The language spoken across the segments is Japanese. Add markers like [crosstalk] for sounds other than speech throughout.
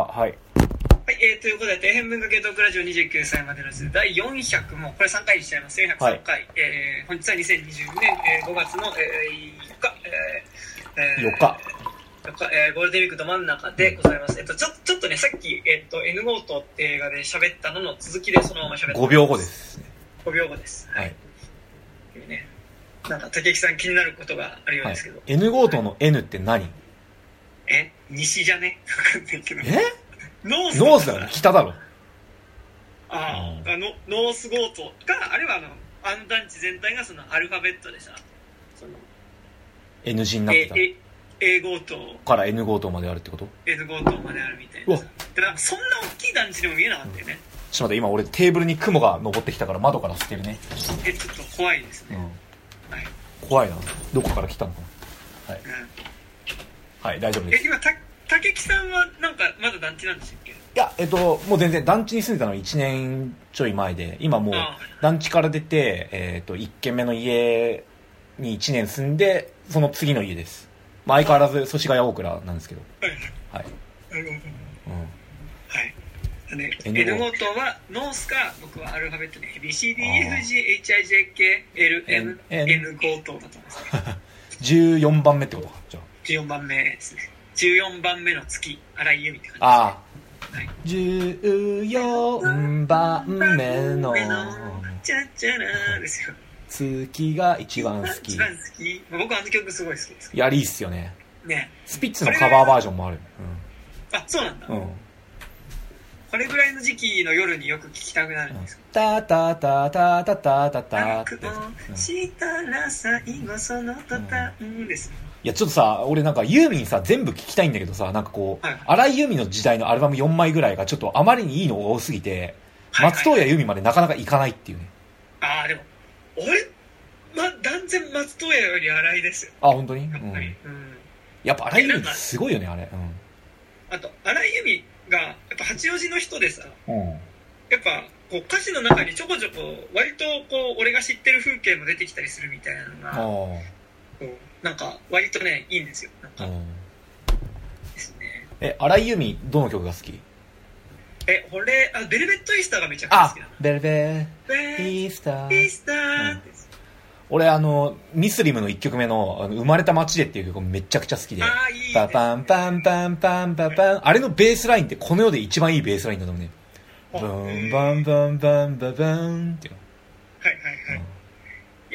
あはいはい、えー、ということで、底辺文化系トークラジオ29歳までの図第400も、これ3回にしちゃいます。403回。はいえー、本日は2022年、えー5月の、えー、4日、えーえー4日。4日、えーゴールデンウィークど真ん中でございます。えっと、ちょ、ちょっとね、さっき、えっと、N ゴートって映画で喋ったのの続きでそのまま喋った。5秒後で。すね5秒後です。は。はいいというね、なんか、竹木さん気になることがあるようはいですけど、N 号棟の N って何？え西じゃね？わかんないけど。え？ノースノースだよね北だろ？ああ、あの、ノースゴートが、あれはあの、暗団地全体がそのアルファベットでさ、その、N 字になってた。A、A ゴート、から N 号棟まであるってこと？N ゴートまであるみたいうなわ。さ。で、なんかそんな大きい団地でも見えなかったよね。ちょっと待って今俺テーブルに雲が登ってきたから窓から捨てるね。え、ちょっと怖いですね。うん。はい。怖いな。どこから来たのかな？はい。うんはい大丈夫です。え、今、た、竹木さんはなんかまだ団地なんでしたっけ？いやえっともう全然団地に住んでたのは1年ちょい前で今もうあ団地から出て、えっと1軒目の家に1年住んでその次の家です、まあ、相変わらず祖師ヶ谷大倉なんですけど。はい。はい、なるほど。うん、はい。ね、N ートはノースか僕はアルファベットで ABCDEFGHIJKLM N N ゴートだと思いますね14番目ってことかじゃ14番目ですね。14番目の月荒井由実って感じあああ。はい。14番目のチャチャラーですよ。月が一番好き。一番好き。僕あの曲すごい好きですいやいいっすよね。ね。スピッツのカバーバージョンもある。あそうなんだ、うん、うんこれぐらいの時期の夜によく聴きたくなるんですタタタタタタタタって悪やつうんをしたら最後その途端ですいやちょっとさ俺なんかユーミンさ全部聞きたいんだけどさなんかこうはい。荒井由実の時代のアルバム4枚ぐらいがちょっとあまりにいいのが多すぎてはい松任谷由実までなかなかいかないっていうね。ああでも俺ま断然松任谷より荒井ですよ。あ本当に、うんやっぱり、うん。やっぱ荒井由実すごいよねあれ。あと荒井由実がやっぱ八王子の人でさうん、うん、やっぱこう歌詞の中にちょこちょこ割とこう俺が知ってる風景も出てきたりするみたいなのがあこうなんか割とねいいんですよ。なんか。あうん。ですね。え荒井由実どの曲が好き？え俺あベルベットイースターがめちゃくちゃ好あきなの。ベルベベーイースタイーースター。って俺あのミスリムの1曲目の「あの生まれた街で」っていう曲めちゃくちゃ好きで。ああいいね。パパンパンパンパンパパンあれのベースラインってこの世で一番いいベースラインだと思うね。あブンへーバンバンバンババンって。いう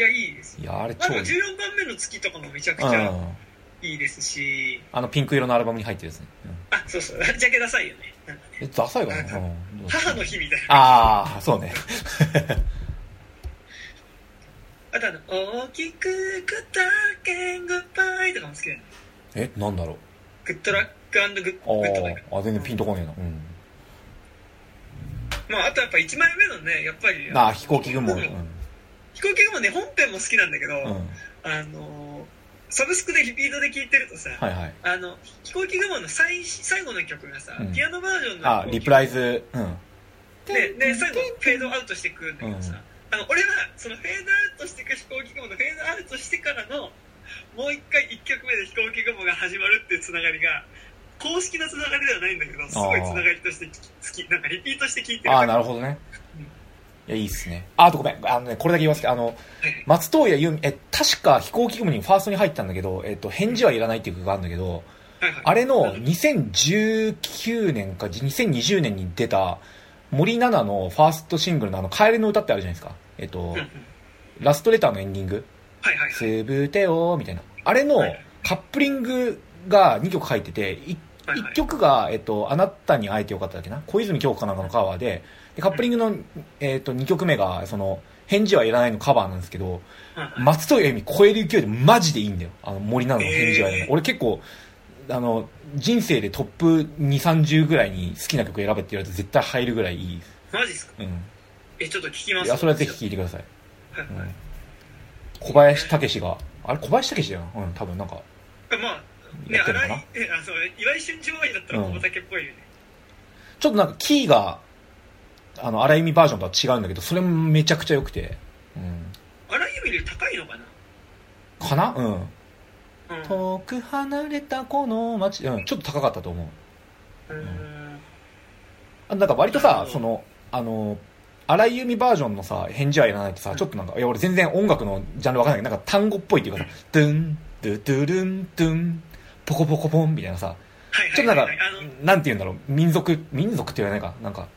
いやいいです。いやあれ超いい。14番目の月とかもめちゃくちゃうん。いいですし。あのピンク色のアルバムに入ってるですね、うん、あそうそう。ジャケダサいよね。なんかね。えダサいかな、な母の日みたい。なああそうね。[laughs] あとあの大きくグッドラックグッバイとかも好きだよね。えなんだろう。グッドラックグッグッドバイあ全然ピンとこねえな。うん。まああとやっぱ1枚目のねやっぱりああひこうき雲。うん、うん、ひこうき雲ね本編も好きなんだけど、あのサブスクでリピートで聴いてるとさ、はいはい。あの飛行機雲の最最後の曲がさ、うん。ピアノバージョンのあリプライズ。うん。でで最後フェードアウトしていくんだけどさ、うん。あの俺はそのフェードアウトしていく飛行機雲のフェードアウトしてからのもう一回1曲目で飛行機雲が始まるっていうつながりが公式のつながりではないんだけどすごいつながりとして好きなんかリピートして聴いてるああなるほどね。いやいいっすね。ああとごめん。あのねこれだけ言わせてあのはい松任谷由実え確か飛行機雲にファーストに入ったんだけど、えっと、返事はいらないっていう曲があるんだけどあれの2019年か2020年に出た森七菜のファーストシングルのあの「帰りの歌」ってあるじゃないですか。えっとラストレターのエンディング。はいはい「すべてを」みたいな。あれのはい。カップリングが2曲入ってていはいはい。1曲が、えっと「あなたに会えてよかった」だっけな。小泉京子かなんかのカバーででカップリングの、えっと2曲目がその「返事はいらない」のカバーなんですけどはいはい松任谷由実超える勢いでマジでいいんだよ。あの森七菜の返事はいらない、えー俺結構あの人生でトップ2 3 0ぐらいに好きな曲選べって言われると絶対入るぐらいいいマジっすか？うん。えちょっと聞きます。いやそれはぜひ聴いてください、はい。はいうん、小林武史があれ？小林武史だよな？うん多分なんかまあねやってるのかな？あそう岩井俊二愛だったらうん小畑っぽいよね、ちょっとなんかキーがあの荒井由実バージョンとは違うんだけどそれもめちゃくちゃ良くて、うん、荒井由実より高いのかな？かな？うん。うん。遠く離れたこの街、うん、ちょっと高かったと思う。うーん。あなんか割とさそのあの荒井由実バージョンのさ返事はいらないってさちょっとなんかいや俺全然音楽のジャンルわかんないけどなんか単語っぽいっていうかさドゥンドゥドゥルンドゥンポコポコポンみたいなさちょっとなんかなんて言うんだろう。民族民族って言わないかなんか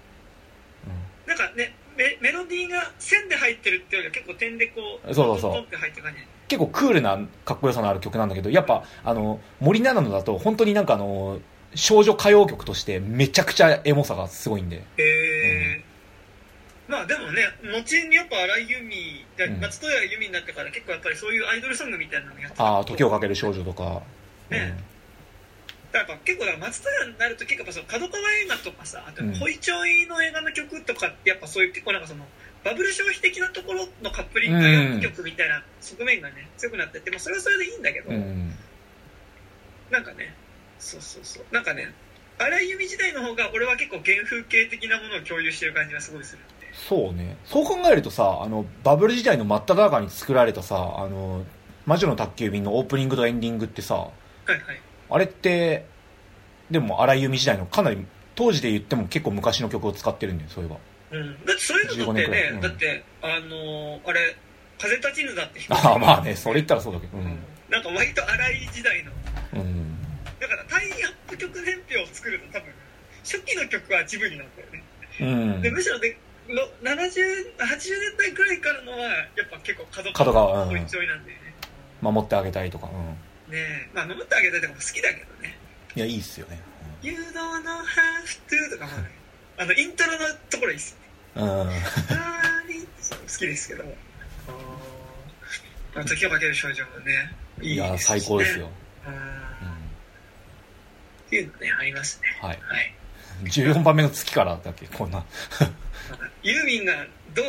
なんかねメメロディーが線で入ってるっていうよりは結構点でこうそうそうそう。ポンポンって入ってる感じ。結構クールなかっこよさのある曲なんだけどやっぱあの森七菜のだと本当になんかあの少女歌謡曲としてめちゃくちゃエモさがすごいんで。へえまあでもね後にやっぱ荒井由実松任谷由実になってから結構やっぱりそういうアイドルソングみたいなのやってたああ時をかける少女とか、ねだからやっぱ結構だから松任谷になると結構やっぱその角川映画とかさあとうん。ホイチョイの映画の曲とかってやっぱそういう結構なんかそのバブル消費的なところのカップリングが4曲みたいな側面がね強くなってて、まあ、それはそれでいいんだけど、うん、うん、なんかねそうそうそう。なんかね荒井由実時代の方が俺は結構原風景的なものを共有してる感じがすごいするそうね。そう考えるとさあのバブル時代の真っ只中に作られたさあの魔女の宅急便のオープニングとエンディングってさはいはいあれってでも荒井由実時代のかなり当時で言っても結構昔の曲を使ってるんだよそういえば。うん、だってそういうのって15年くらい。ね、うん。だってあのーあれ「風立ちぬ」だって [laughs] ああまあねそれ言ったらそうだけど。うん、なんか割と荒い時代の。うん、だからタイアップ曲年表を作ると多分初期の曲はジブリなんだよね、うん。でむしろでの7080年代くらいからのはやっぱ結構角角川うん。ホイチョイなんだよね、守ってあげたいとか、うん、ね。えまあ守ってあげたいとかも好きだけどね。いやいいっすよね「You don't know how to」とかもねあのイントロのところいいっすうん、うん好きですけど。あー。時をかける少女もねいいいや最高ですよ、っていうのねありますね。はい。はい。14番目の月からだっけこんな。ユーミンがどう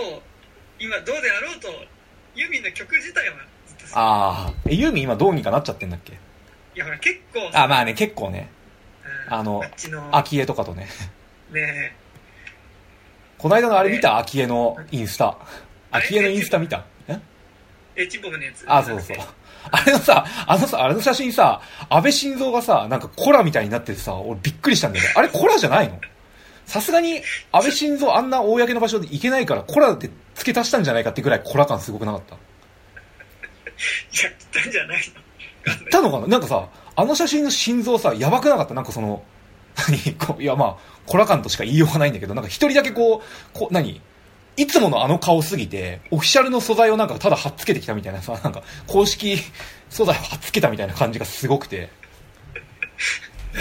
今どうであろうとユーミンの曲自体はああえユーミン今どうにかなっちゃってんだっけ？いやほら結構。あまあね結構ね。うん。あのあっちの。昭恵とかとね。ねこの間のあれ見た？昭恵のインスタ。昭恵のインスタ見た？えエチンポムのやつ。あそうそう。あれのさあのさあれの写真さ安倍晋三がさなんかコラみたいになっててさ俺びっくりしたんだよね。あれコラじゃないの？さすがに安倍晋三あんな公の場所で行けないからコラで付け足したんじゃないかってぐらいコラ感すごくなかった？いや言ったんじゃないの？言ったのかな？なんかさ、あの写真の心臓さ、やばくなかった？なんかその、[laughs] 何？こういやまあ、コラ感としか言いようがないんだけど、なんか一人だけこう、こう、何？いつものあの顔すぎて、オフィシャルの素材をなんかただ貼っつけてきたみたいなさ、[laughs] なんか公式素材を貼っつけたみたいな感じがすごくて、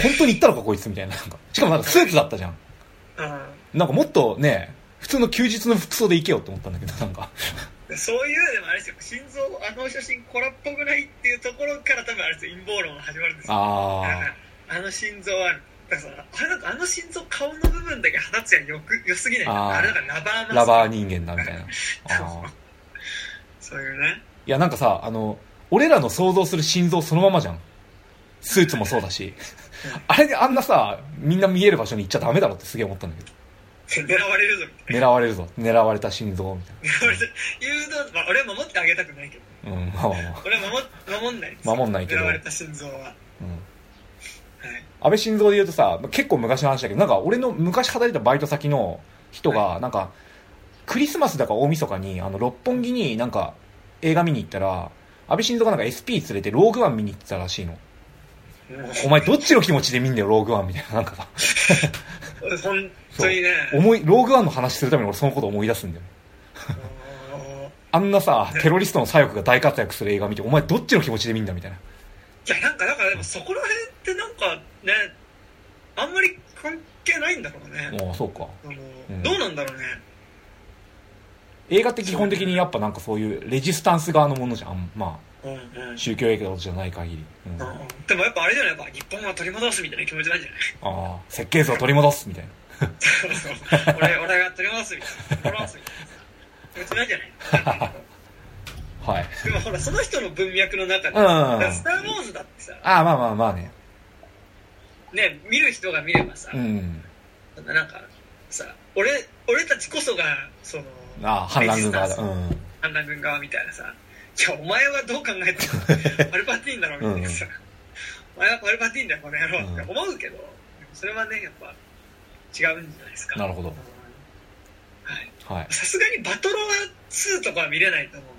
本当に言ったのかこいつみたいな。なんか。しかもなんかスーツだったじゃん。うなんかもっとね、普通の休日の服装で行けよって思ったんだけど、なんか。んそういうでもあれですよ。心臓あの写真コラっぽくないっていうところから多分あれですよ。陰謀論が始まるんですよ。ああの心臓はだからさあれなんかあの心臓顔の部分だけ放つやん。よく良すぎない？あれなんかラバーラバー人間だみたいな。[laughs] そういうね。いやなんかさあの俺らの想像する心臓そのままじゃん。スーツもそうだし。あれであんなさみんな見える場所に行っちゃダメだろってすげえ思ったんだけ狙われるぞみたいど狙われるぞ。狙われた心臓みたいな。狙われて誘導まあ俺は守ってあげたくないけど。なうんまあまあまあ、俺は守守んないです。守んないけど。狙われた心臓は。はい。うん、安倍晋三で言うとさ結構昔の話だけどなんか俺の昔働いたバイト先の人がなんかクリスマスだか大晦日にあの六本木になんか映画見に行ったら安倍晋三がなんか SP 連れてローグワン見に行ってたらしいの。お前どっちの気持ちで見んだよローグワンみたいななんか。[laughs] さ本当にね思いローグワンの話するために俺そのこと思い出すんだよね。あんなさテロリストの左翼が大活躍する映画見てお前どっちの気持ちで見んだみたいな。いやなんかだからでもそこら辺ってなんかねあんまり関係ないんだろうね。ああそうか。うん。どうなんだろうね。映画って基本的にやっぱなんかそういうレジスタンス側のものじゃん。まうんうん。あ宗教映画じゃない限り、うん、でもやっぱあれじゃないやっぱ日本は取り戻すみたいな気持ちなんじゃない？あ設計図を取り戻すみたいな俺俺が取り戻すみたいな。取り戻すみたいな。気持ちな。んじゃな。いはいでもほらその人の文脈の中で、うんスター・ウォーズだってさああまあまあまあねね見る人が見ればさ、うんな。んかさ俺俺たちこそがそのああ反乱軍側だうん反乱軍側みたいな。さいやお前はどう考えてもパルパティーンだろみたいな。さ、お前はパルパティーンだよこの野郎って思うけど、それはねやっぱ違うんじゃないですか。なるほど。はい。はい。さすがにバトロワ2とかは見れないと思う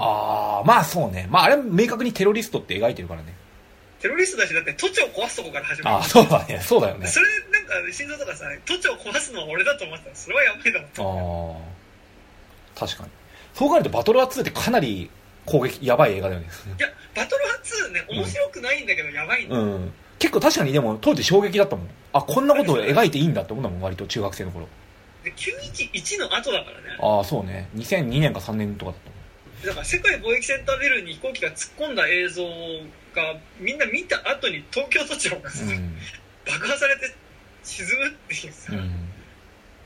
ああまあそうね。まああれ明確にテロリストって描いてるからね。テロリストだしだって都庁を壊すとこから始まる。ああそうだね。そうだよね。それなんか心臓とかさ都庁を壊すのは俺だと思ってたらそれはやばいと思った。ああ確かに。そう考えるとバトルア2ってかなり攻撃やばい映画だよね。いやバトロワ2ね面白くないんだけどやばいんだよ、うん結構確かにでも当時衝撃だったもん。あこんなことを描いていいんだって思ったもん割と中学生の頃。で911の後だからね。ああそうね。2002年か3年とかだったもん。だから世界貿易センタービルに飛行機が突っ込んだ映像がみんな見た後に東京都庁がさ、爆破されて沈むっていうさ、うん、うん、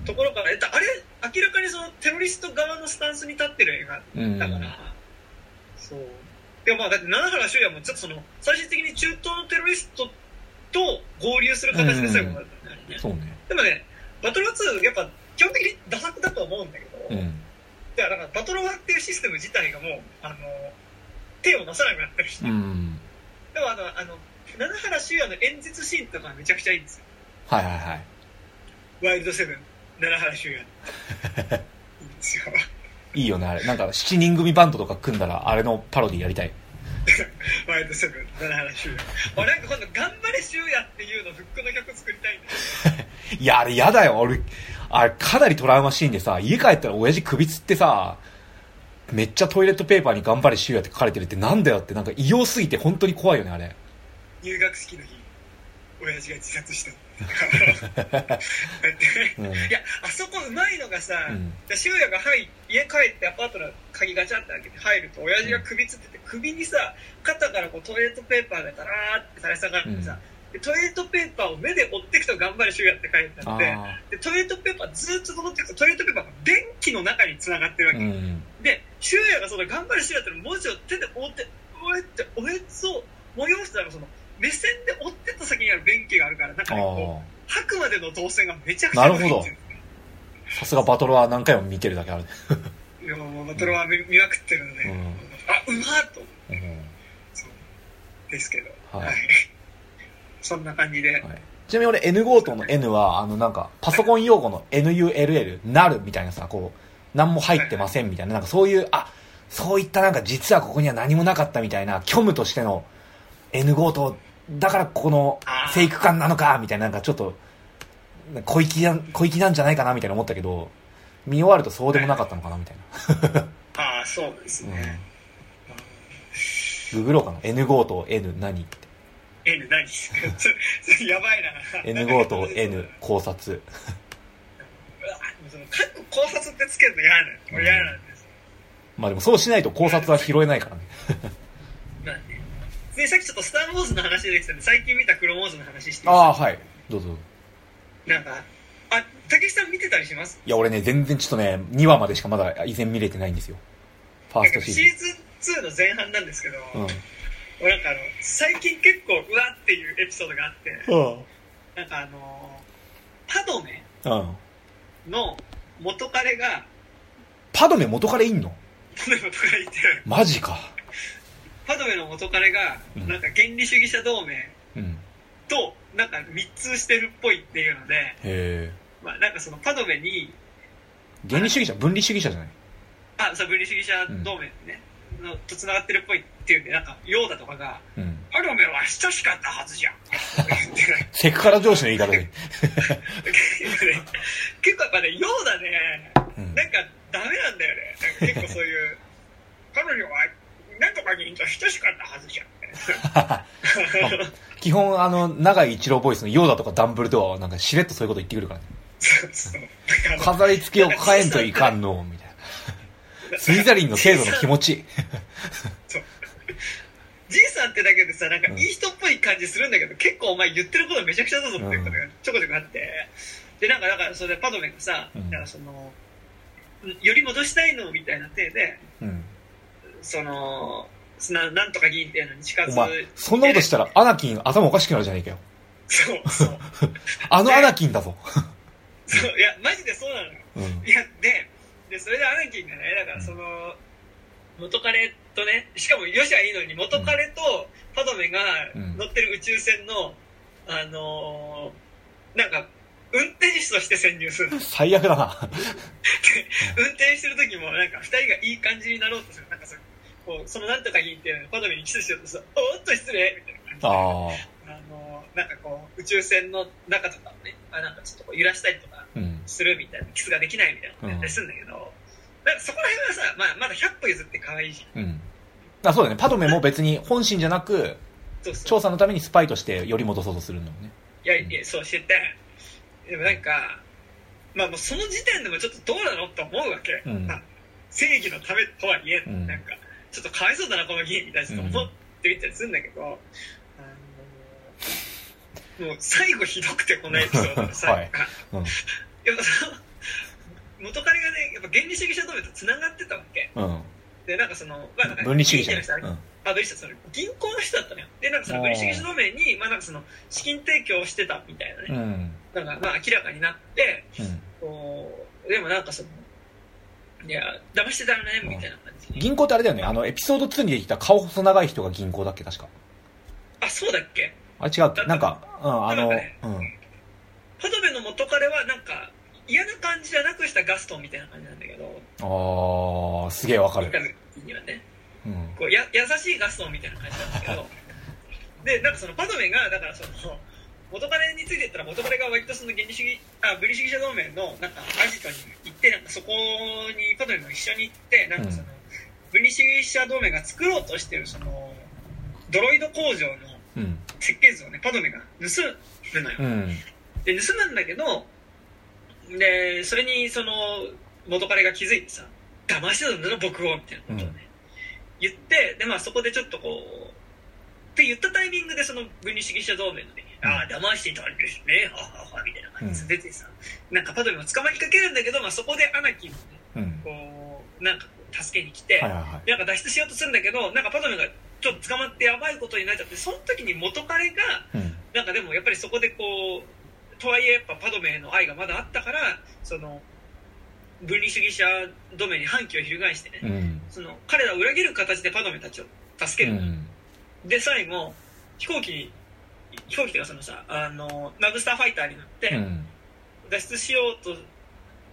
ところからえあれ明らかにそのテロリスト側のスタンスに立ってる映画うんだから、そう。でもまあだって七原修也もちょっとその最終的に中東のテロリストと合流する形で最後だったんそうね。でもねバトルワ2やっぱ基本的にダ作だと思うんだけど、うん。だからバトルワっていうシステム自体がもうあの手を出さなくなってるし、うん。でもあのあの七原修也の演説シーンとかめちゃくちゃいいんですよ。はいはいはい。ワイルドセブン七原修也いいんですよいいよねあれ。なんか7人組バンドとか組んだらあれのパロディやりたい [laughs] ワイルドセブン七原修也俺なんか今度「頑張れ修也」っていうのフックの曲作りたいんだよいやあれやだよ。俺あれかなりトラウマシーンでさ家帰ったら親父首つってさめっちゃトイレットペーパーに「頑張れ修也」って書かれてるってなんだよってなんか異様すぎて本当に怖いよねあれ。入学式の日親父が自殺した。うんいやあそこうまいのがさ、うん。で修也が入家帰ってアパートの鍵ガチャって開けて入ると親父が首つってて首にさ肩からこうトイレットペーパーがダラーって垂れ下がってさ、でトイレットペーパーを目で追っていくと頑張れ修也って書いてあってあでトイレットペーパーずっと辿っていくとトイレットペーパーが電気の中に繋がってるわあけ、うん。で修也がその頑張れ修也っての文字を手で追ってこうやっておへつを催したらその目線で追ってった先にある便器があるからなんかねこうあ吐くまでの動線がめちゃくちゃなるほど。いいんですよ。あさすがバトルは何回も見てるだけある。いやもうバトルは見見まくってるので、うん。あうまーっとうん。そう。ですけど。はい。[laughs] そんな感じで、はい。ちなみに俺 N 号棟の N はあのなんかパソコン用語の NULL なるみたいなさこう何も入ってませんみたいななんかそういうあそういったなんか実はここには何もなかったみたいな虚無としての N 号棟だからこのフェイク感なのかみたいななんかちょっと小粋な小粋なんじゃないかなみたいな思ったけど見終わるとそうでもなかったのかなみたい [laughs] ああそうですな、ね、うん、ググろうかな。N 号棟 N 何？って N 何？やばいな。N 号棟 N 考察。各考察ってつけるの嫌なの俺嫌なんです。よ、まあでもそうしないと考察は拾えないからね。なんででさっきちょっと「スター・ウォーズ」の話出てきたんで最近見た「クロモーズ」の話してああはい。どうぞ。なんかあ竹下さん見てたりします？いや俺ね全然ちょっとね2話までしかまだ依然見れてないんですよ。ファーストシーズシーズン2の前半なんですけど、ン俺なんかあの最近結構うわっていうエピソードがあってうん。なんかあのパドメうん。の元彼がパドメ元彼いんの？パドメの元彼いてマジかパドメの元彼がうん。なんか原理主義者同盟うん。となんか密通してるっぽいっていうので、まあ、なんかそのパドメに原理主義者？分離主義者じゃない？あそう分離主義者同盟ね、のとつながってるっぽいっていうんでなんかヨーダとかがうん「パドメは親しかったはずじゃん」[laughs] セクハラ上司の言い方で、[laughs] 結構やっぱねヨーダね。うん。なんかダメなんだよね。なんか結構そういう彼女はなんとかに親しかったはずじゃん基本あの長井一郎ボイスのヨーダとかダンブルドアはなんかしれっとそういうこと言ってくるからね。飾り付けを変えんといかんのみたいな。スリザリンの制度の気持ち。じいさんってだけでさなんかいい人っぽい感じするんだけど、結構お前言ってることめちゃくちゃだぞっていうことがちょこちょこあって。でなんかだからそれでパドメがさ、うん。なんかそのより戻したいのみたいな体でうんそのそのなんとか議員っていうのに近づお前そんなことしたらアナキン頭おかしくなるじゃねえかよ。そうそう。[laughs] あのアナキンだぞ。[laughs] そういやマジでそうなのよ。うん。いやででそれでアナキンがね。だからその、元彼とねしかもよしはいいのに元彼とパドメがうん。乗ってる宇宙船の、あのーなんか運転手ストして潜入するの。最悪だな。運転してる時もなんか2人がいい感じになろうとする。なんかそこうそのなんとか議員っていうのパドメにキスしようとするとおっと失礼みたいな感じであのなんかこう宇宙船の中とかをねあなんかちょっとこう揺らしたりとかうんするみたいなキスができないみたいなことやったりするんだけど、なんかそこら辺はさ、まあ、まだ100歩譲って可愛いじゃん。うん。あそうだね。パドメも別に本心じゃなく調査のためにスパイとして寄り戻そうとするんだもんね。いやいやそうしててでもなんかまあもうその時点でもちょっとどうなのって思うわけ、うん。まあ正義のためとはいえ、うん。なんかちょっとかわいそうだなこの議員みたいなちょっと思ってみたりするんだけど、あのもう最後ひどくてこのエピソードの最後が、はい。うんやっぱその元彼がねやっぱ原理主義者同盟とつながってたわけ。うん。でなんかその、まあ、なんか分離主義者あれうん。あ、分離した、その銀行の人だったのよ。で、なんかそのあー分離主義者同盟に、まあなんかその、資金提供をしてたみたいなね。うん。なんか、まあ明らかになって、うん。こう、でもなんかその、いや、騙してたよね、みたいな感じに。銀行ってあれだよね。あのエピソード2にできた顔細長い人が銀行だっけ確か。あ、そうだっけ？あれ違うっけなんかうんあのうん。パドベの元彼はなんか、嫌な感じじゃなくしたガストンみたいな感じなんだけど、ああすげえわかる。にはね。うん。こうや優しいガストンみたいな感じなんだけど。[laughs] でなんかそのパドメがだからその元彼について言ったら元彼が割とその原理主義あ分離主義者同盟のなんかアジトに行ってなんかそこにパドメも一緒に行ってなんかその、うん。分離主義者同盟が作ろうとしてるそのドロイド工場のうん。設計図をねパドメが盗むのよ、うん。で盗むんだけどでそれにその元彼が気づいてさ騙してたんだろ僕をみたいなことをね、言ってでまあそこでちょっとこうって言ったタイミングでその分離主義者同盟のね、うんああ騙していたんですね。はははみたいな感じうん。で出てさ、なんかパドメも捕まりかけるんだけど、まあ、そこでアナキンもねうん。こうなんか助けに来て、なんか脱出しようとするんだけどなんかパドメがちょっと捕まってやばいことになっちゃってその時に元彼がうん。なんかでもやっぱりそこでこうとはいえやっぱパドメへの愛がまだあったからその分離主義者同盟に反旗を翻してね、うん。その彼らを裏切る形でパドメたちを助ける、うん。で最後飛行機に飛行機っていうかそのさあのナブスターファイターに乗ってうん。脱出しようと、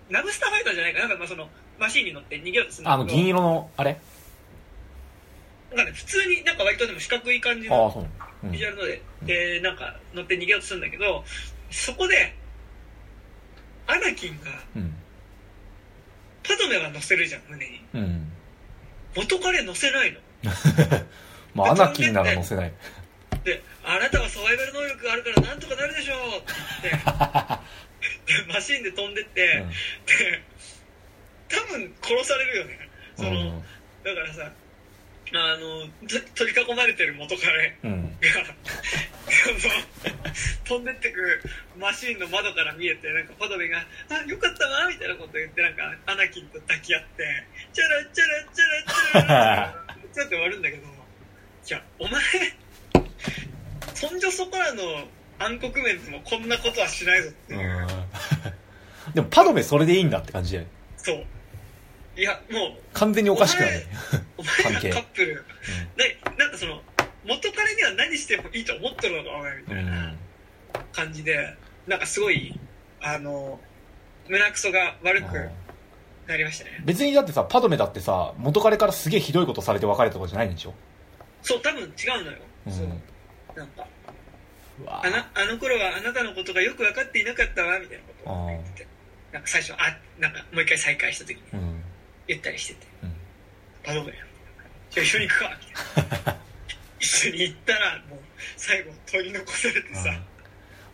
ナブスターファイターじゃないかなんかまあそのマシンに乗って逃げようとするあの銀色のあれ？なんかね普通になんか割とでも四角い感じのビジュアルので、うん。でなんか乗って逃げようとするんだけどそこでアナキンがうん。パドメは乗せるじゃん胸に。うん。元彼乗せないの。[laughs] まあアナキンなら乗せない。であなたはサバイバル能力があるからなんとかなるでしょうって。[laughs] マシンで飛んでって、で多分殺されるよね。その、うん。だからさあのと取り囲まれてる元彼うん。がその飛んでってくマシンの窓から見えてなんかパドメが「あよかったわ」みたいなこと言ってなんかアナキンと抱き合って「チャラチャラチャラチャラ」[laughs] っと終わるんだけどいやお前そんじょそこらの暗黒面でもこんなことはしないぞっていう、うん。[laughs] でもパドメそれでいいんだって感じ。でそう。いやもう完全におかしくない。お前 [laughs] が関係。カップル。ななんかその元彼には何してもいいと思ってるのかお前みうたいなん。感じでなんかすごいあの胸くそが悪くうんなりましたね。別にだってさパドメだってさ元彼からすげえひどいことされて別れたとかじゃないんでしょ？そう多分違うのよ、うん。そうなんか。あなあの頃はあなたのことがよく分かっていなかったわみたいなことを言ってて。なんか最初あなんかもう一回再会した時にうん。言ったりしてて。うん「パドメじゃあ一緒に行くか」みたいな。[laughs] 一緒に行ったらもう最後取り残されてさ、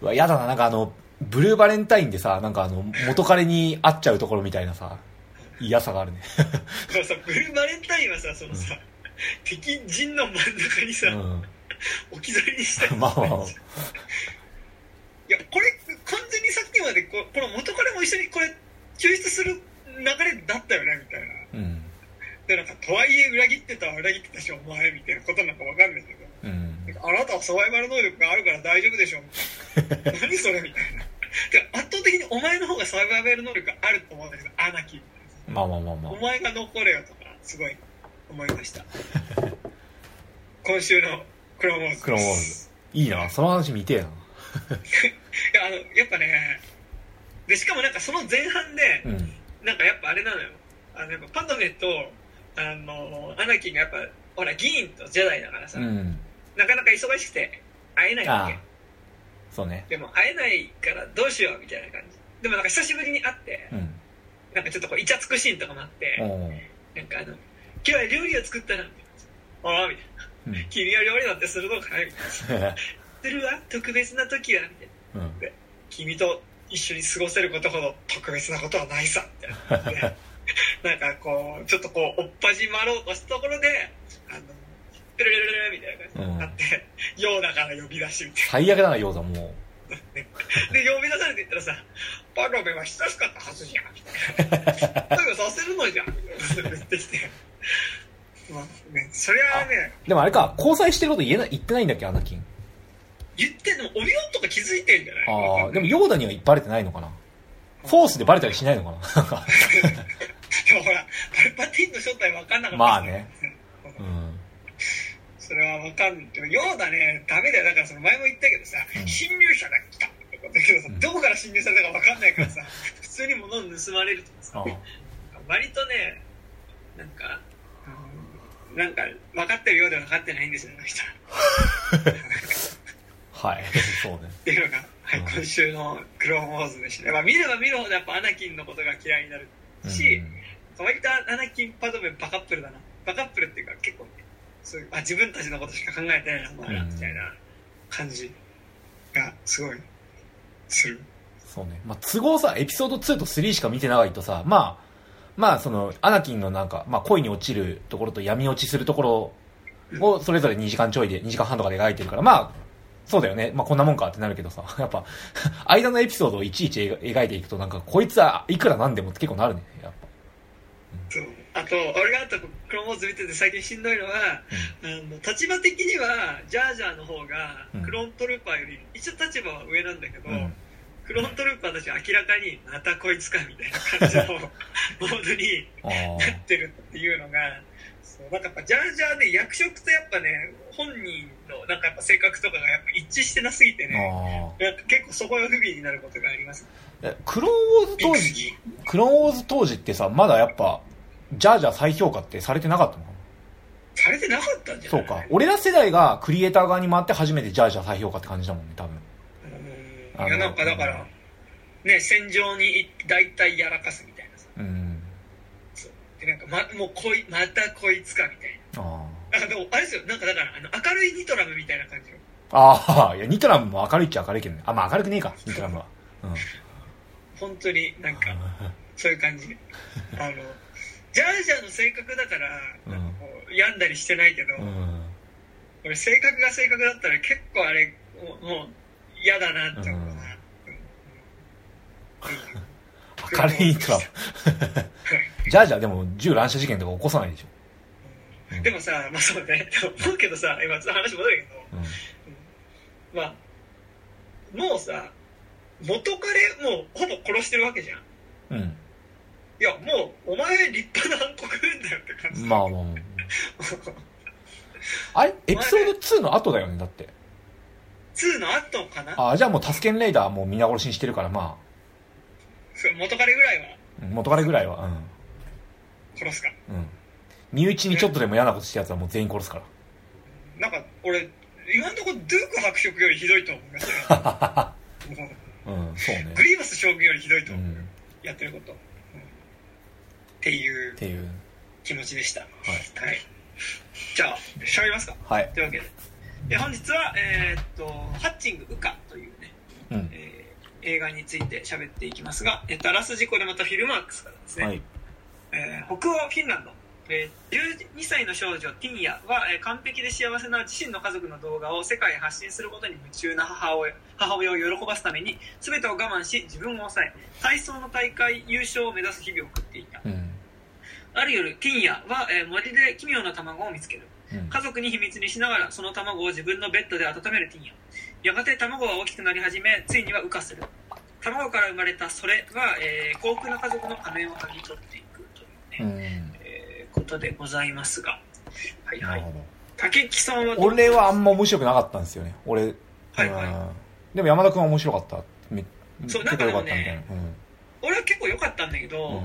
うわやだななんかあのブルーバレンタインでさなんかあの [laughs] 元彼に会っちゃうところみたいなさ嫌さがあるね。でもさブルーバレンタインはさそのさ、敵陣の真ん中にさ、うん置き去りにしたりまあまあ。まあいやこれ完全にさっきまでここの元彼も一緒にこれ救出する流れだったよねみたいな。うん。でなんかとはいえ裏切ってたは裏切ってたしお前みたいなことなんかわかんないけど。うん。あなたはサバイバル能力があるから大丈夫でしょみたいな。[laughs] 何それみたいな。で圧倒的にお前の方がサバイバル能力があると思うんだけどアナキーまあまあまあまあ。お前が残れよとかすごい思いました。[laughs] 今週のクロモーズ。ですクロモーズ。いいな。その話見てえな。[laughs] いやあのやっぱねでしかもなんかその前半で、うん。なんかやっぱあれなのよ。あのやっぱパドメとあのアナキンがやっぱほら議員とジェダイだからさ、うん。なかなか忙しくて会えないわけ。そうね。でも会えないからどうしようみたいな感じ。でもなんか久しぶりに会ってうん。なんかちょっとこうイチャつくシーンとかもあっておーなんかあの「今日は料理を作ったな」みたいな「ああ」みたいな。うん「君は料理なんてするのかい?」みたいな「するわ？特別な時は」みたいな。うん。君と一緒に過ごせることほど特別なことはないさ。みたいななんかこうちょっとこうおっぱじまろうとしたところであのペルルルルルみたいな感じになって、ヨーダから呼び出しみたい最悪だな、ヨーダもなで呼び出されて言ったらさ「パロメは親しかったはずじゃん」みたいな「そういうのさせるのじゃん」みたいな言ってきてまあねそれはねう。でもあれか、交際してること言えない、言ってないんだっけ、アナキン。言ってんのオビオンとか気づいてんじゃない？ああ、でもヨーダにはバレてないのかな。フォースでバレたりしないのかな。[laughs] でもほらパルパティーンの正体分かんなかったまあね [laughs] うん。それは分かんないけど、ようだね、ダメだよ。だからその前も言ったけどさ、うん侵入者が来ただけどさ、うんどこから侵入されたか分かんないからさ、普通に物を盗まれるとかさあ、割とね、なんか、うんなんか分かってるようで分かってないんですよ、あの人。はい。そうね。っていうのが、はい、うん今週のクローンウォーズでした。まあ見れば見るほどやっぱアナキンのことが嫌いになるし、割とアナキンパドメンバカップルだな。バカップルっていうか結構、そういうあ自分たちのことしか考えてないな、お前ら、うんみたいな感じがすごいする。そうね。まあ、都合さ、エピソード2と3しか見てないとさ、まあ、まあ、その、アナキンのなんか、まあ、恋に落ちるところと闇落ちするところを、それぞれ2時間ちょいで、2時間半とかで描いてるから、まあ、そうだよね。まあ、こんなもんかってなるけどさ、[laughs] やっぱ、間のエピソードをいちいち描描いていくと、なんか、こいつはいくらなんでもって結構なるね、やっぱ。そうあと、俺があとクローンウォーズ見てて最近しんどいのは、あの立場的にはジャージャーの方がうんクローントルーパーより一応立場は上なんだけど、うん。クローントルーパーたちは明らかにまたこいつかみたいな感じのモードに [laughs] あなってるっていうのがそうなんかやっぱジャージャーで役職とやっぱね本人のなんかやっぱ性格とかがやっぱ一致してなすぎてあ。ねあなんか結構そこが不憫になることがありますクローンウォーズ当時、クローンウォーズ当時ってさ、まだやっぱ、ジャージャー再評価ってされてなかったの？されてなかったんじゃない？そうか。俺ら世代がクリエイター側に回って初めてジャージャー再評価って感じだもんね、多分。うんいやなんかだからね戦場に大体やらかすみたいなさうん。そうでなんかまもうこいまたこいつかみたいあななんかでもあれですよなんかだからあの明るいニトラムみたいな感じよあ。ああ、いや、ニトラムも明るいっちゃ明るいけどね。あ、まあ明るくねえか、ニトラムは。うん。本当になんかそういう感じあのジャージャーの性格だからうんなんかこう病んだりしてないけど、うん。俺性格が性格だったら結構あれもう嫌だなって思うな、明るいニトラム。ジャージャーでも銃乱射事件とか起こさないでしょ。うんでもさまあそうねでも思うけどさ今話戻るけどうん。まあもうさ元彼もうほぼ殺してるわけじゃんうん。いやもうお前立派な暗黒軍だよって感じまあまあまあ。あれ？エピソード2の後だよね、だって。2の後かな？ああ、じゃあもうタスケンレイダーもう皆殺しにしてるから、まそう元彼ぐらいは？元彼ぐらいは、殺すかうん。うん。身内にちょっとでも嫌なことしたやつはもう全員殺すから。なんか俺今のところドゥーク伯爵よりひどいと思いますよも [laughs] うん、そうねうグ。リーバス将軍よりひどいと思う、うん。やってること、うんっていうっていう。気持ちでしたはい。はいじゃあ喋りますかはい。というわけでで本日はえーっと「ハッチング・ウカ」というね、うん。えー映画について喋っていきますが、えっと、あらすじこれまたフィルマークスからですね、はい。えー北欧フィンランド、えー12歳の少女ティンヤは、えー完璧で幸せな自身の家族の動画を世界へ発信することに夢中な母親母親を喜ばすために全てを我慢し自分を抑え体操の大会優勝を目指す日々を送っていたうん。ある夜ティンヤは、えー森で奇妙な卵を見つけるうん。家族に秘密にしながらその卵を自分のベッドで温めるティンヤやがて卵は大きくなり始めついには羽化する。卵から生まれたそれは、えー幸福な家族の仮面を剥ぎ取っていくというね、うん。えーことでございますが。はいはい。竹木さんは俺はあんま面白くなかったんですよね。俺、はいはい。うん。でも山田君は面白かった。めそう結構良かったみたいな。ん。な俺は結構良かったんだけど、うん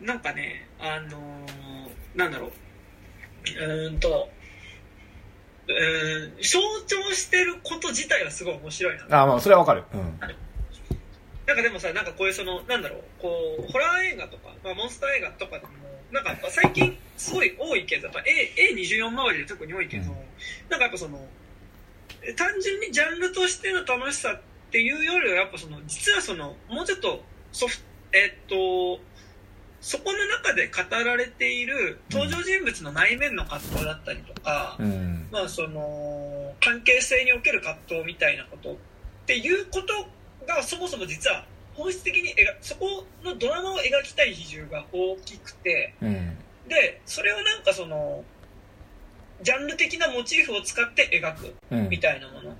うん。なんかねあのーなんだろううーんとうーん象徴してること自体はすごい面白いな。あまあそれはわかる。うん。なんかでもさなんかこういうそのなんだろうこうホラー映画とか、まあ、モンスター映画とかでもなんか最近すごい多いけどやっぱ A- A24 周りで特に多いけど、うん。なんかやっぱそのえ単純にジャンルとしての楽しさっていうよりはやっぱその実はそのもうちょっとソフえっとそこの中で語られている登場人物の内面の葛藤だったりとか、うん。まあその関係性における葛藤みたいなことっていうことがそもそも実は本質的に描そこのドラマを描きたい比重が大きくてうん。でそれをなんかそのジャンル的なモチーフを使って描くうん。みたいなもの。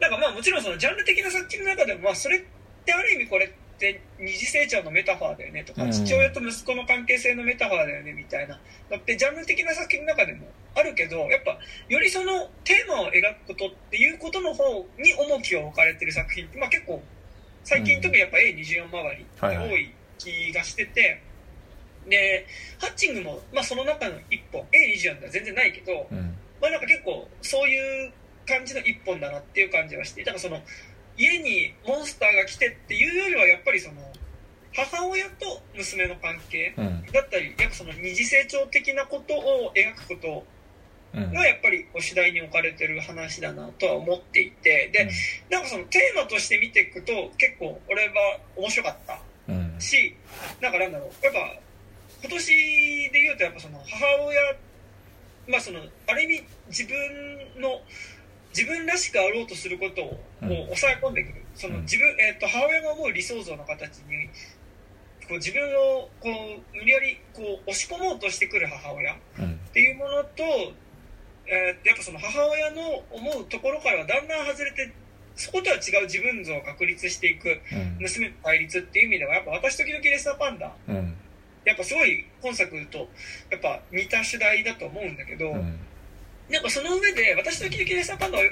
なんかまあもちろんそのジャンル的な作品の中でもまあそれってある意味これって二次成長のメタファーだよねとか、うん父親と息子の関係性のメタファーだよねみたいな。だってジャンル的な作品の中でもあるけどやっぱよりそのテーマを描くことっていうことの方に重きを置かれてる作品って、まあ、結構最近うん特にやっぱ A24 周りはいはい。多い気がしてて、でハッチングも、まあ、その中の一本 A24 では全然ないけど、うん。まあなんか結構そういう感じの一本だなっていう感じはしてだからその家にモンスターが来てっていうよりはやっぱりその母親と娘の関係うん。だったりやっぱその二次成長的なことを描くことうん。がやっぱりこう主題に置かれてる話だなとは思っていてでなんかそのテーマとして見ていくと結構俺は面白かったうん。しなんかなんだろうやっぱ今年で言うとやっぱその母親まあそのある意味自分の自分らしくあろうとすることを抑え込んでくる。その自分、えー、と母親が思う理想像の形にこう自分をこう無理やりこう押し込もうとしてくる母親うん。っていうものと、えーやっぱその母親の思うところからはだんだん外れてそことは違う自分像を確立していくうん。娘と対立っていう意味ではやっぱ私時々レッサーパンダうん。やっぱすごい今作とやっぱ似た主題だと思うんだけど、うんなんかその上で私時々レッサーパンダは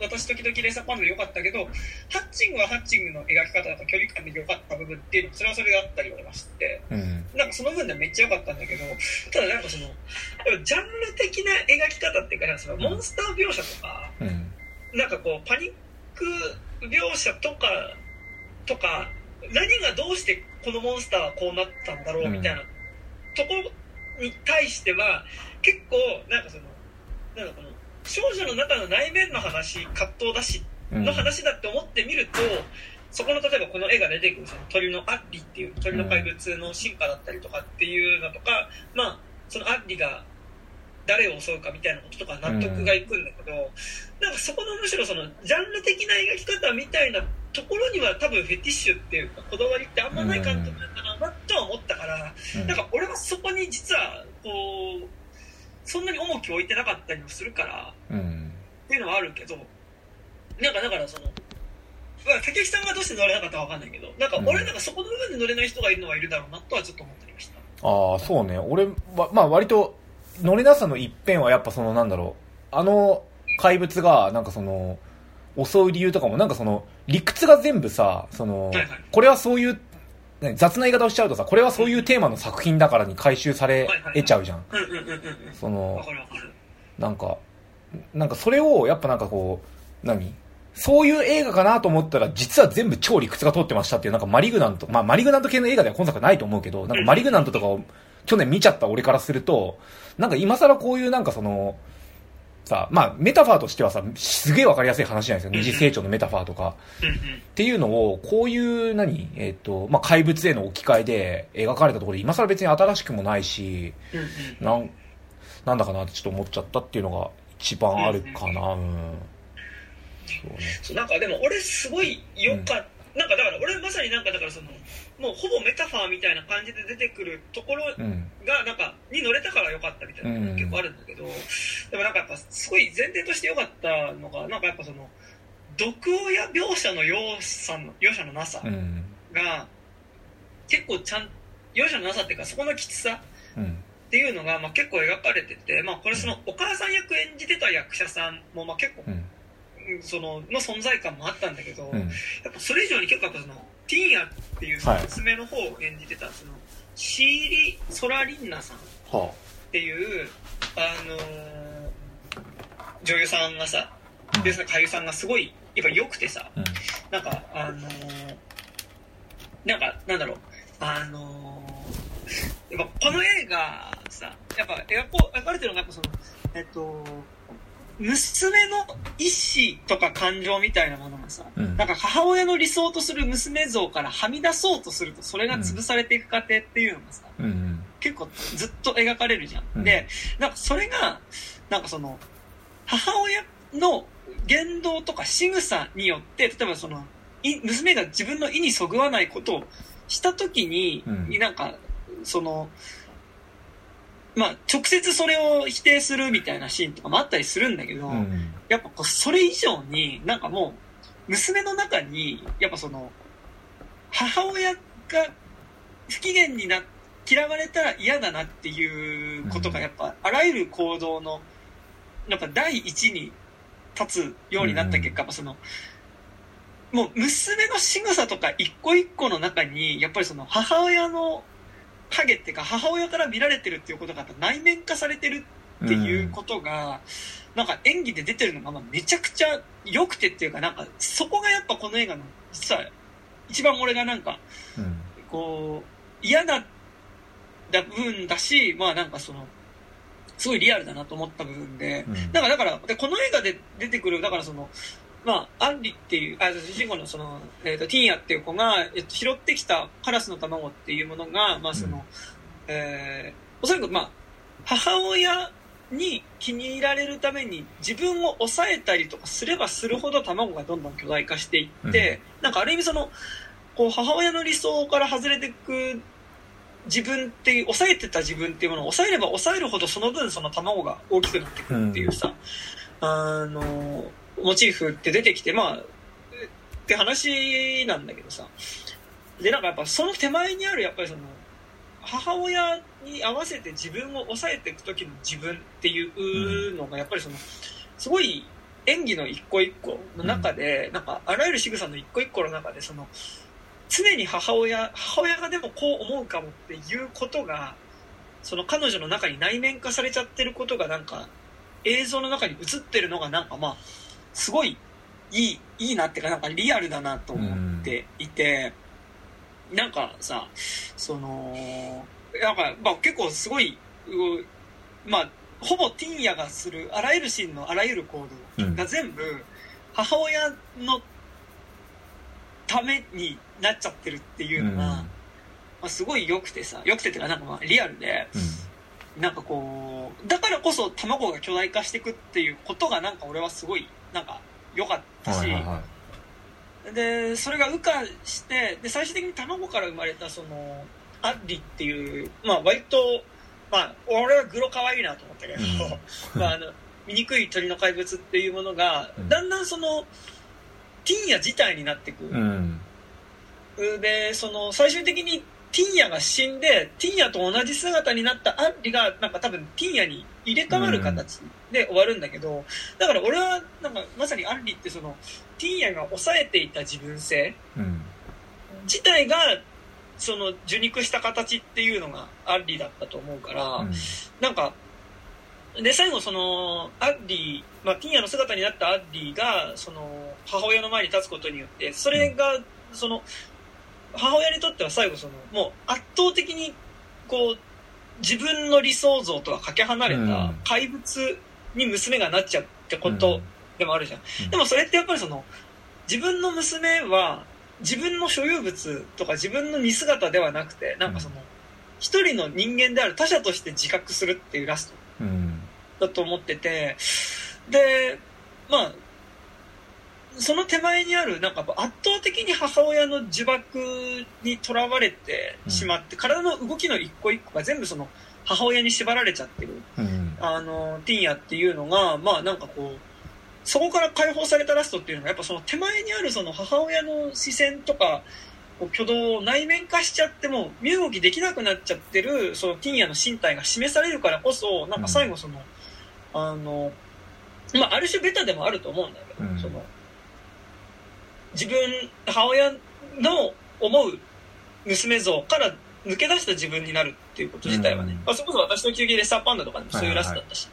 私時々レッサーパンダで良かったけどハッチングはハッチングの描き方とか距離感で良かった部分っていうのもそれはそれであったりはしてうん。なんかその分ではめっちゃ良かったんだけどただなんかそのジャンル的な描き方っていうかそのモンスター描写とか、うん。なんかこうパニック描写とかとか何がどうしてこのモンスターはこうなったんだろうみたいなところに対しては結構なんかそのなんかこの少女の中の内面の話葛藤だしうん。の話だって思ってみると、そこの例えばこの絵が出てくるその鳥のアッリっていう鳥の怪物の進化だったりとかっていうのとか、まあそのアッリが誰を襲うかみたいなこととか納得がいくんだけど、なんかそこのむしろそのジャンル的な描き方みたいなところには多分フェティッシュっていうかこだわりってあんまない監督なんだなとは思ったから、うん。なんか俺はそこに実はこうそんなに重きを置いてなかったりもするからうん。っていうのはあるけどなんかだからその、まあ、竹内さんがどうして乗れなかったかわかんないけどなんか俺なんかそこの部分で乗れない人がいるのはいるだろうなとはちょっと思ってました。ああそうね。俺はまあ割と乗れなさの一辺はやっぱそのなんだろう。あの怪物がなんかその襲う理由とかもなんかその理屈が全部さそのはいはい。これはそういうね雑な言い方をしちゃうとさこれはそういうテーマの作品だからに回収され得ちゃうじゃん。その。なんかなんかそれをやっぱなんかこう何？そういう映画かなと思ったら実は全部超理屈が通ってましたっていうなんかマリグナントまあマリグナント系の映画では今作ないと思うけどなんかマリグナントとかを去年見ちゃった俺からするとなんか今更こういうなんかそのさまあメタファーとしてはさすげえわかりやすい話じゃないですか。二次成長のメタファーとか。うんうん。っていうのをこういう何えっ、とまあ怪物への置き換えで描かれたところで今更別に新しくもないしうんうん。なんなんだかなってちょっと思っちゃったっていうのが一番あるかな。うん、そうね。なんかでも俺すごいよかった、なんかだから俺まさになんかだからそのもうほぼメタファーみたいな感じで出てくるところうん。がなんかに乗れたからよかったみたいなのが結構あるんだけど、でもなんかやっぱすごい前提としてよかったのがなんかやっぱその毒親描写の容赦の容赦のなさうん。が結構ちゃん容赦のなさっていうかそこのきつさうん。っていうのがまあ結構描かれてて、まあ、これそのお母さん役演じてた役者さんもまあ結構うんそのの存在感もあったんだけど、うん。やっぱそれ以上に結構やっぱそのティーヤっていう娘の方を演じてたそのシーリ・ソラリンナさんっはていうあのー女優さんがさあでその俳優さんがすごいやっぱ良くてさうん。なんかあのーなんかなんだろうあのーやっぱこの映画さやっぱ描かれてるのがやっぱそのえっと娘の意思とか感情みたいなものがさ、うん。なんか母親の理想とする娘像からはみ出そうとするとそれが潰されていく過程っていうのがさ、うんうん。結構ずっと描かれるじゃん。うん。で、なんかそれが、なんかその、母親の言動とか仕草によって、例えばその、い娘が自分の意にそぐわないことをしたときに、うん。なんか、その、まあ、直接それを否定するみたいなシーンとかもあったりするんだけど、うん。やっぱこうそれ以上になんかもう娘の中にやっぱその母親が不機嫌にな嫌われたら嫌だなっていうことがやっぱあらゆる行動のなんか第一に立つようになった結果、やっぱそのもう娘の仕草とか一個一個の中にやっぱりその母親の影っていうか母親から見られてるっていうことが内面化されてるっていうことが、なんか演技で出てるのがまあめちゃくちゃ良くてっていうか、なんかそこがやっぱこの映画の実は一番俺がなんかうん。こう嫌だった部分だし、まあなんかその、すごいリアルだなと思った部分で、うん。だからだから、でこの映画で出てくる、だからその、まあ、アンリっていう、あ、主人公のその、えっ、と、ティーヤっていう子が、えっと、拾ってきたカラスの卵っていうものが、まあその、うん。えーおそらくまあ、母親に気に入られるために自分を抑えたりとかすればするほど卵がどんどん巨大化していって、なんかある意味その、こう母親の理想から外れていく自分っていう、抑えてた自分っていうものを抑えれば抑えるほどその分その卵が大きくなってくるっていうさ、あの、モチーフって出てきて、まあ、って話なんだけどさ。で、なんかやっぱその手前にあるやっぱりその、母親に合わせて自分を抑えていく時の自分っていうのがやっぱりその、すごい演技の一個一個の中で、なんかあらゆる仕草の一個一個の中でその、常に母親、母親がでもこう思うかもっていうことが、その彼女の中に内面化されちゃってることがなんか、映像の中に映ってるのがなんかまあ、すごいいい、いいなってかなんかリアルだなと思っていて、なんかさ、その、なんか、まあ結構すごい、うまあ、ほぼティーンヤがするあらゆるシーンのあらゆる行動が全部母親のためになっちゃってるっていうのが、まあ、すごい良くてさ、良くてっていうかなんかまあリアルで、なんかこう、だからこそ卵が巨大化していくっていうことがなんか俺はすごい、なんか良かったし、はいはいはで、それが羽化して、で、最終的に卵から生まれたその、アッリっていう、まあ割と、まあ俺はグロ可愛いなと思ったけど、うん。[laughs] まああの、醜い鳥の怪物っていうものがうん、だんだんその、ティンヤ自体になっていく。うん。で、その、最終的にティンヤが死んで、ティンヤと同じ姿になったアンリが、なんか多分ティンヤに入れ替わる形で終わるんだけど、だから俺は、なんかまさにアンリってその、ティンヤが抑えていた自分性うん。自体が、その、受肉した形っていうのがアンリだったと思うから、うん。なんか、で、最後その、アッリー、まあ、ティンヤの姿になったアッリーが、その、母親の前に立つことによって、それが、その、母親にとっては最後その、もう圧倒的に、こう、自分の理想像とはかけ離れたうん。怪物に娘がなっちゃうってことでもあるじゃん。うん。でもそれってやっぱりその、自分の娘は、自分の所有物とか自分の似姿ではなくて、なんかその、一人の人間である他者として自覚するっていうラストうん。だと思ってて、で、まあ、その手前にある、なんか圧倒的に母親の呪縛にとらわれてしまって、体の動きの一個一個が全部その母親に縛られちゃってる、うんあの、ティンヤっていうのが、まあなんかこう、そこから解放されたラストっていうのが、やっぱその手前にあるその母親の視線とか、こう挙動を内面化しちゃっても身動きできなくなっちゃってるそのティンヤの身体が示されるからこそなんか最後その、あのまあ、ある種ベタでもあると思うんだけど、うん。その、自分、母親の思う娘像から抜け出した自分になるっていうこと自体はね、うん。まあ、それこそ私の救急レッサーパンダとかでもそういうラストだったし、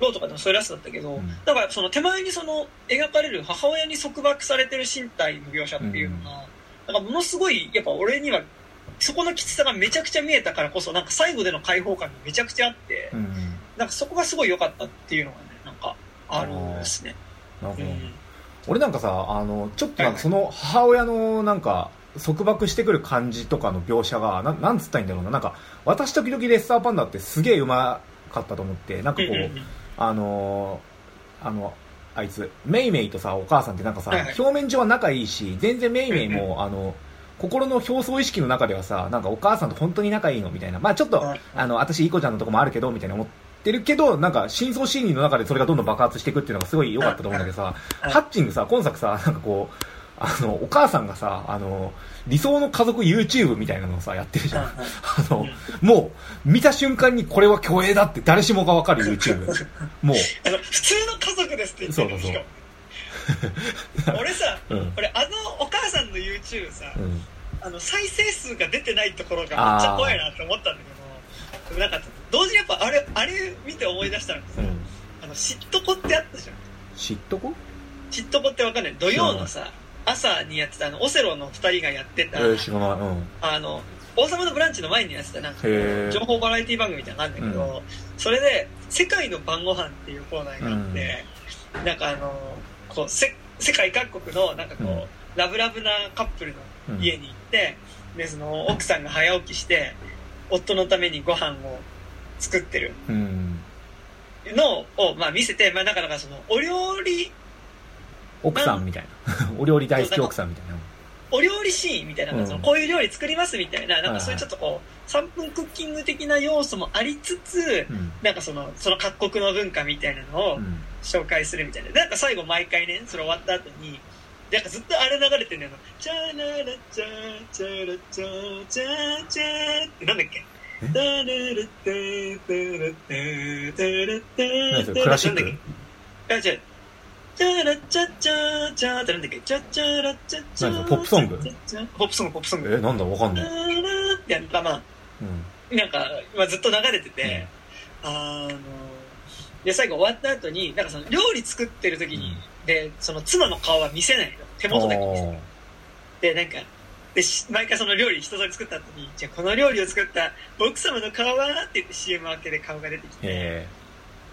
ローとかでもそういうラストだったけど、うん。だからその手前にその描かれる母親に束縛されてる身体の描写っていうのが、なんかものすごい、やっぱ俺には、そこのきつさがめちゃくちゃ見えたからこそ、なんか最後での解放感がめちゃくちゃあって、うん。なんかそこがすごい良かったっていうのがね、なんかあるんですね。うん。俺なんかさあのちょっとなんかその母親のなんか束縛してくる感じとかの描写がななんつったらいいんだろうな。なんか私時々レッサーパンダってすげえうまかったと思ってなんかこう、あのーあのあいつメイメイとさお母さんってなんかさ、表面上は仲いいし全然メイメイも、あの心の表層意識の中ではさなんかお母さんと本当に仲いいのみたいな。まあちょっと、はいあの私いい子ちゃんのとこもあるけどみたいな思ってるけどなんか深層心理の中でそれがどんどん爆発していくっていうのがすごい良かったと思うんだけどさ、はい。ハッチングさ今作さなんかこうあのお母さんがさあの理想の家族 YouTube みたいなのをさやってるじゃん、あの、もう見た瞬間にこれは虚栄だって誰しもがわかる YouTube もう。あの普通の家族ですって言ってるそうそうそう。しかも俺さ、うん。俺あのお母さんの YouTube さ、うん。あの再生数が出てないところがめっちゃ怖いなって思ったんだけどなんか同時にやっぱあれあれ見て思い出したのがさ、うん。あの嫉妬子ってあったじゃん。知っとこ嫉妬子ってわかんない。土曜のさ朝にやってたあのオセロの2人がやってた、えー、うん。あの王様のブランチの前にやってたなんか情報バラエティ番組みたいなのがあるんだけど、それで「世界の晩ご飯っていうコーナーがあって、なんかあのこうせ世界各国のなんかこう、うん。ラブラブなカップルの家に行って、でその奥さんが早起きして夫のためにご飯を作ってる。うん。のを、まあ、見せて、まあ、だからそのお料理奥さんみたいな。お料理大好き奥さんみたいな。お料理シーンみたいな、うん。そのこういう料理作りますみたいな、なんかそういうちょっとこう、3分クッキング的な要素もありつつ、うん。なんかその、その各国の文化みたいなのをうん。紹介するみたいな。なんか最後毎回ね、それ終わった後に、なんかずっとあれ流れてんのよ。チャララチャチャラチャチャチャってなんだっけ？え？タラ。チャラチャチャチャってなんだっけ？チャチャラチャチャ。何ポップソング？ポップソング、ポップソング。えなんだ？わかんタないラってやったまあ、うん。なんか、まあ、ずっと流れてて、あの、で、最後終わった後に、なんかその料理作ってる時に、で、その妻の顔は見せないの。手元だけ見せる。で、なんか、で、し毎回その料理一通り作った後に、じゃあこの料理を作った奥様の顔は？って言って CM 明けで顔が出てきて、へ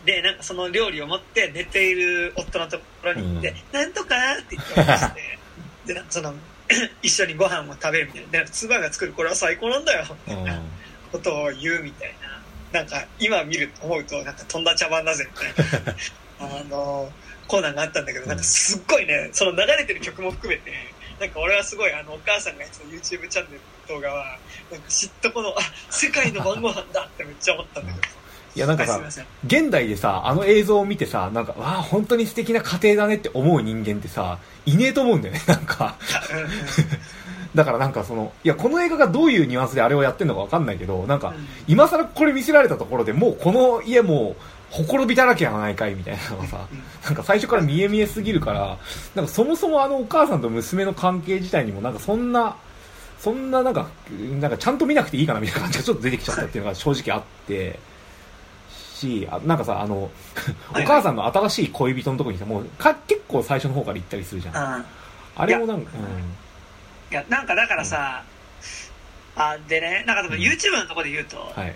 で、なんかその料理を持って寝ている夫のところに行って、うんなんとかって言って渡して、[laughs] で、なんかその、[coughs] 一緒にご飯を食べるみたいな。で、なんか妻が作るこれは最高なんだよ、みえたいなことを言うみたいな。なんか、今見ると思うと、なんか飛んだ茶番だぜ、みたいな。[laughs] あの、コーナーがあったんだけど、なんかすっごいね、その流れてる曲も含めて、なんか俺はすごい、あの、お母さんがやってた YouTube チャンネルの動画は、なんか嫉妬この、あ、世界の晩ご飯だってめっちゃ思ったんだけど。いやなんかさ。現代でさあの映像を見てさなんかわあ本当に素敵な家庭だねって思う人間ってさいねえと思うんだよね [laughs] なんか。だからなんかそのいやこの映画がどういうニュアンスであれをやってるのかわかんないけどなんかうん。今更これ見せられたところでもうこの家もうほころびだらけやないかいみたいなのがさうん。なんか最初から見え見えすぎるからなんかそもそもあのお母さんと娘の関係自体にもなんかそんなそんななんかなんかちゃんと見なくていいかなみたいな感じがちょっと出てきちゃったっていうのが正直あってしあなんかさあのおはい。母さんの新しい恋人のところにさもうか結構最初の方から行ったりするじゃん。ああ。れもなんかいや、なんかだからさ、あ、でね、なんか多分うん。YouTube のところで言うと、うんはい。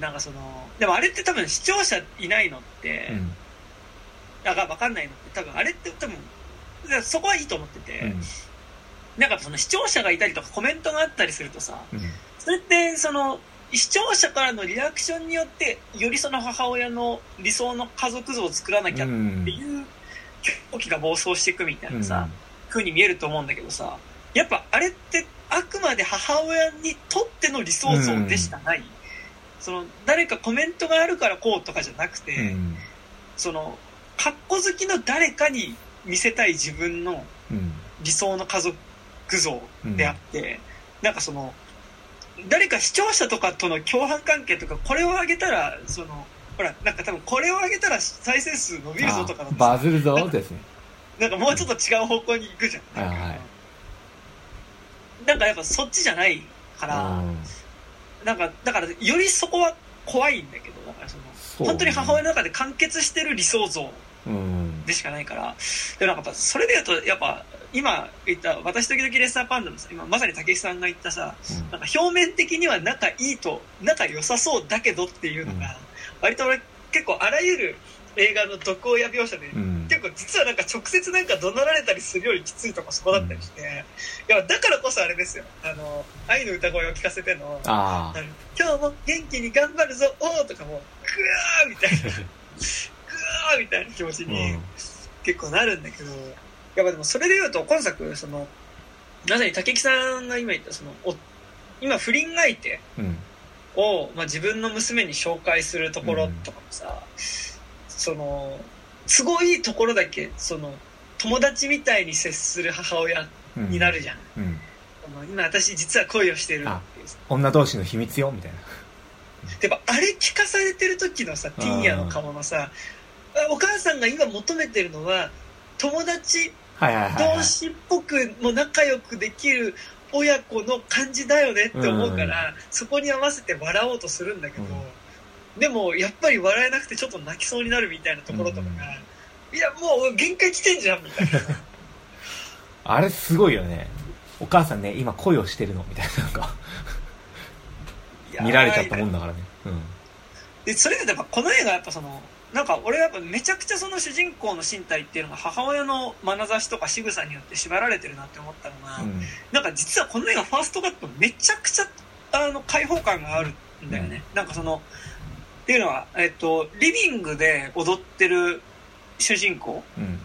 なんかその、でもあれって多分視聴者いないのって、うん。だから分かんないのって多分あれって多分、そこはいいと思ってて、うん。なんかその視聴者がいたりとかコメントがあったりするとさ、うん。それってその、視聴者からのリアクションによって、よりその母親の理想の家族像を作らなきゃっていう狂気が暴走していくみたいなさ、風に見えると思うんだけどさ、やっぱあれってあくまで母親にとっての理想像でしかない。その、誰かコメントがあるからこうとかじゃなくて、うんその、格好好きの誰かに見せたい自分のうん。理想の家族像であって、なんかその、誰か視聴者とかとの共犯関係とか、これをあげたら、その、ほらなんか多分これを上げたら再生数伸びるぞとかあバズるぞですね。なんかもうちょっと違う方向に行くじゃん。はいはい。なんかやっぱそっちじゃないから、なんかだからよりそこは怖いんだけどだからその本当に母親の中で完結してる理想像。うんでしかないから。でもなんかやっぱそれで言うとやっぱ今言った私時々レッサーパンダのさ今まさに武井さんが言ったさうんなんか表面的には仲いいと仲良さそうだけどっていうのが、割と俺結構あらゆる映画の毒親描写で、うん結構実はなんか直接なんか怒鳴られたりするよりきついとこそこだったりして、いやだからこそあれですよ。あの愛の歌声を聞かせての今日も元気に頑張るぞおーとかもうグワーみたいな [laughs] みたいな気持ちあに結構なるんだけど、やっぱでもそれで言うと今作そのまさに武木さんが今言ったそのお今不倫相手うん。を、まあ、自分の娘に紹介するところとかもさ、その都合いいところだけその友達みたいに接する母親うん。になるじゃん、うん。あの今私実は恋をしてるっていう。さ女同士の秘密よみたいな。でもあれ聞かされてる時のさティーヤの顔のさあお母さんが今求めてるのは友達同士っぽくも仲良くできる親子の感じだよねって思うから、そこに合わせて笑おうとするんだけど、でもやっぱり笑えなくてちょっと泣きそうになるみたいなところとかが、いやもう限界来てんじゃんみたいな。あれすごいよね。お母さんね今恋をしてるのみたいななんか。見られちゃったもんだからね。うん。でそれでやっぱこの映画やっぱそのなんか俺やっぱめちゃくちゃその主人公の身体っていうのが母親の眼差しとか仕草によって縛られてるなって思ったのが、うん。なんか実はこの映画ファーストカットめちゃくちゃあの開放感があるんだよね、なんかそのっていうのは、えっと、リビングで踊ってる主人公うん。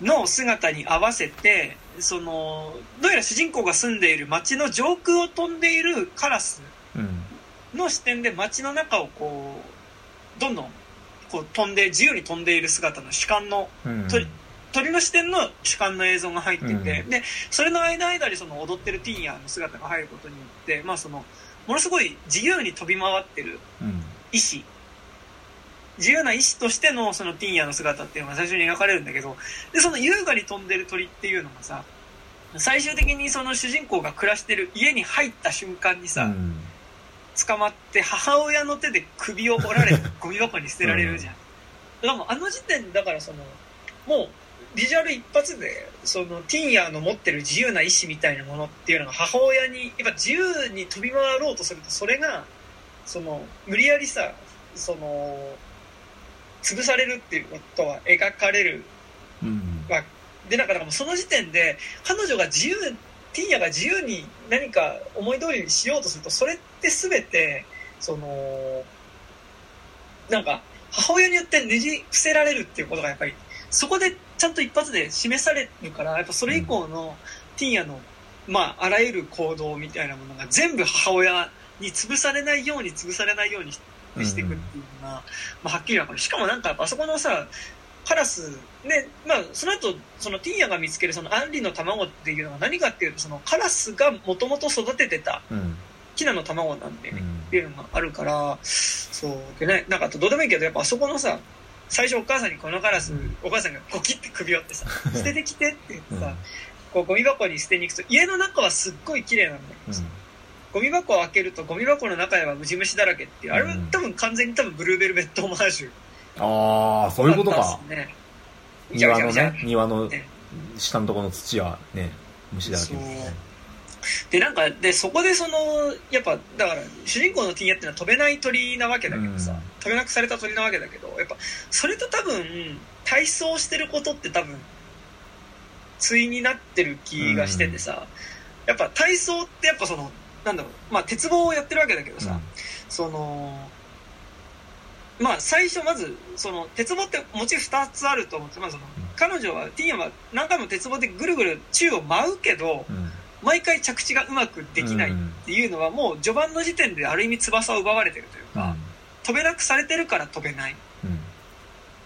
の姿に合わせてそのどうやら主人公が住んでいる街の上空を飛んでいるカラスうん。の視点で街の中をこうどんどんこう飛んで自由に飛んでいる姿の主観のうん鳥鳥の視点の主観の映像が入ってて、うんでそれの間間にその踊ってるティーンヤの姿が入ることによって、まあ、そのものすごい自由に飛び回ってるうん。意志。自由な意志としてのそのティーンヤの姿っていうのが最初に描かれるんだけどでその優雅に飛んでる鳥っていうのがさ最終的にその主人公が暮らしてる家に入った瞬間にさ、うん捕まって母親の手で首を折られてゴミ箱に捨てられるじゃん、だからもうあの時点だからそのもうビジュアル一発でそのティーンヤーの持ってる自由な意志みたいなものっていうのが母親にやっぱ自由に飛び回ろうとするとそれがその無理やりさその潰されるっていうことは描かれるうんでなんかだからもうその時点で彼女が自由ティーヤが自由に何か思い通りにしようとするとそれって全てそのなんか母親によってねじ伏せられるっていうことがやっぱりそこでちゃんと一発で示されるからやっぱそれ以降のティーンヤのまああらゆる行動みたいなものが全部母親に潰されないように潰されないようにしていくっていうのが、まあ、はっきりわかる。しかもなんかあそこのさカラスねまあその後そのティーヤが見つけるそのアンリの卵っていうのは何かっていうとそのカラスがもともと育ててたうん。ヒナの卵なんでね、うん。っていうのがあるからそうでねなんかどうでもいいけどやっぱあそこのさ最初お母さんにこのカラスお母さんがこう切って首折ってさ [laughs] 捨ててきてって言ってさ、こうゴミ箱に捨てに行くと家の中はすっごい綺麗なんだけどさ、ゴミ箱を開けるとゴミ箱の中ではムジ虫だらけっていうあれはうん。多分完全に多分ブルーベルベットオマージュああそういうことか。ね。庭のね庭のね下のところの土はね虫だらけですねでなんかでそこでそのやっぱだから主人公のティーンヤっていうのは飛べない鳥なわけだけどさ、うん。飛べなくされた鳥なわけだけどやっぱそれと多分体操してることって多分対になってる気がしててさ、やっぱ体操ってやっぱそのなんだろうまあ鉄棒をやってるわけだけどさ、そのまあ最初まずその鉄棒ってもちろん2つあると思って、まあ、その彼女はティーンヤは何回も鉄棒でぐるぐる宙を舞うけどうん。毎回着地がうまくできないっていうのはもう序盤の時点である意味翼を奪われてるというか、飛べなくされてるから飛べない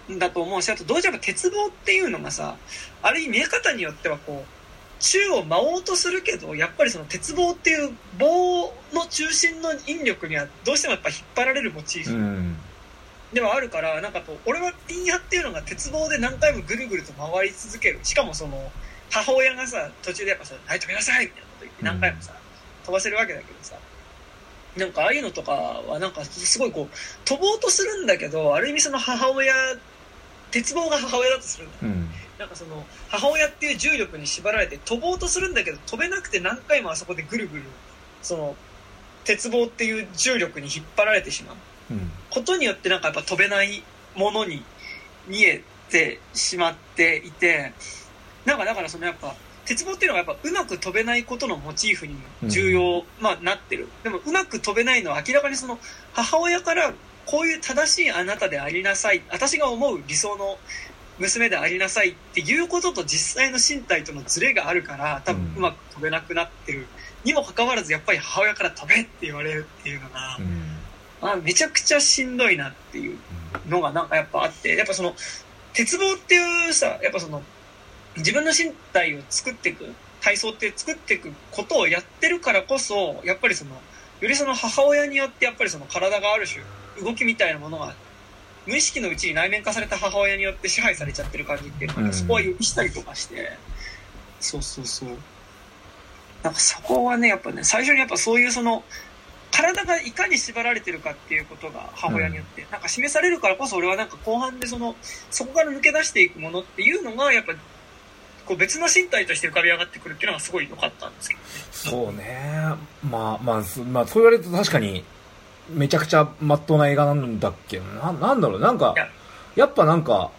うんんだと思うしあと同時にやっぱ鉄棒っていうのがさある意味見え方によってはこう宙を舞おうとするけどやっぱりその鉄棒っていう棒の中心の引力にはどうしてもやっぱ引っ張られるモチーうフんではあるからなんかこう俺はピンヤっていうのが鉄棒で何回もぐるぐると回り続ける。しかもその母親がさ途中でやっぱさ「はい飛びなさい!」みたいなこと言って何回もさ、飛ばせるわけだけどさ。なんかああいうのとかはなんかすごいこう飛ぼうとするんだけどある意味その母親鉄棒が母親だとするんだ。うん。なんかその母親っていう重力に縛られて飛ぼうとするんだけど飛べなくて何回もあそこでぐるぐるその鉄棒っていう重力に引っ張られてしまう。うんことによってなんかやっぱ飛べないものに見えてしまっていてなんかだからそのやっぱ鉄棒っていうのはやっぱうまく飛べないことのモチーフにも重要、まあ、なってる。でもうまく飛べないのは明らかにその母親からこういう正しいあなたでありなさい。私が思う理想の娘でありなさいっていうことと実際の身体とのズレがあるから多分うんうまく飛べなくなってる、にもかかわらずやっぱり母親から飛べって言われるっていうのが、うんあめちゃくちゃしんどいなっていうのがなんかやっぱあってやっぱその鉄棒っていうさやっぱその自分の身体を作っていく体操って作っていくことをやってるからこそやっぱりそのよりその母親によってやっぱりその体がある種動きみたいなものが無意識のうちに内面化された母親によって支配されちゃってる感じっていうのが、うん。そこは許したりとかして。そうそうそう。なんかそこはねやっぱね最初にやっぱそういうその体がいかに縛られてるかっていうことが母親によって、なんか示されるからこそ俺はなんか後半でそのそこから抜け出していくものっていうのがやっぱこう別の身体として浮かび上がってくるっていうのがすごい良かったんですけどね。そうね。まあまあすまあそう言われると確かにめちゃくちゃまっとうな映画なんだっけどな。なんだろう。なんかや。っぱなんか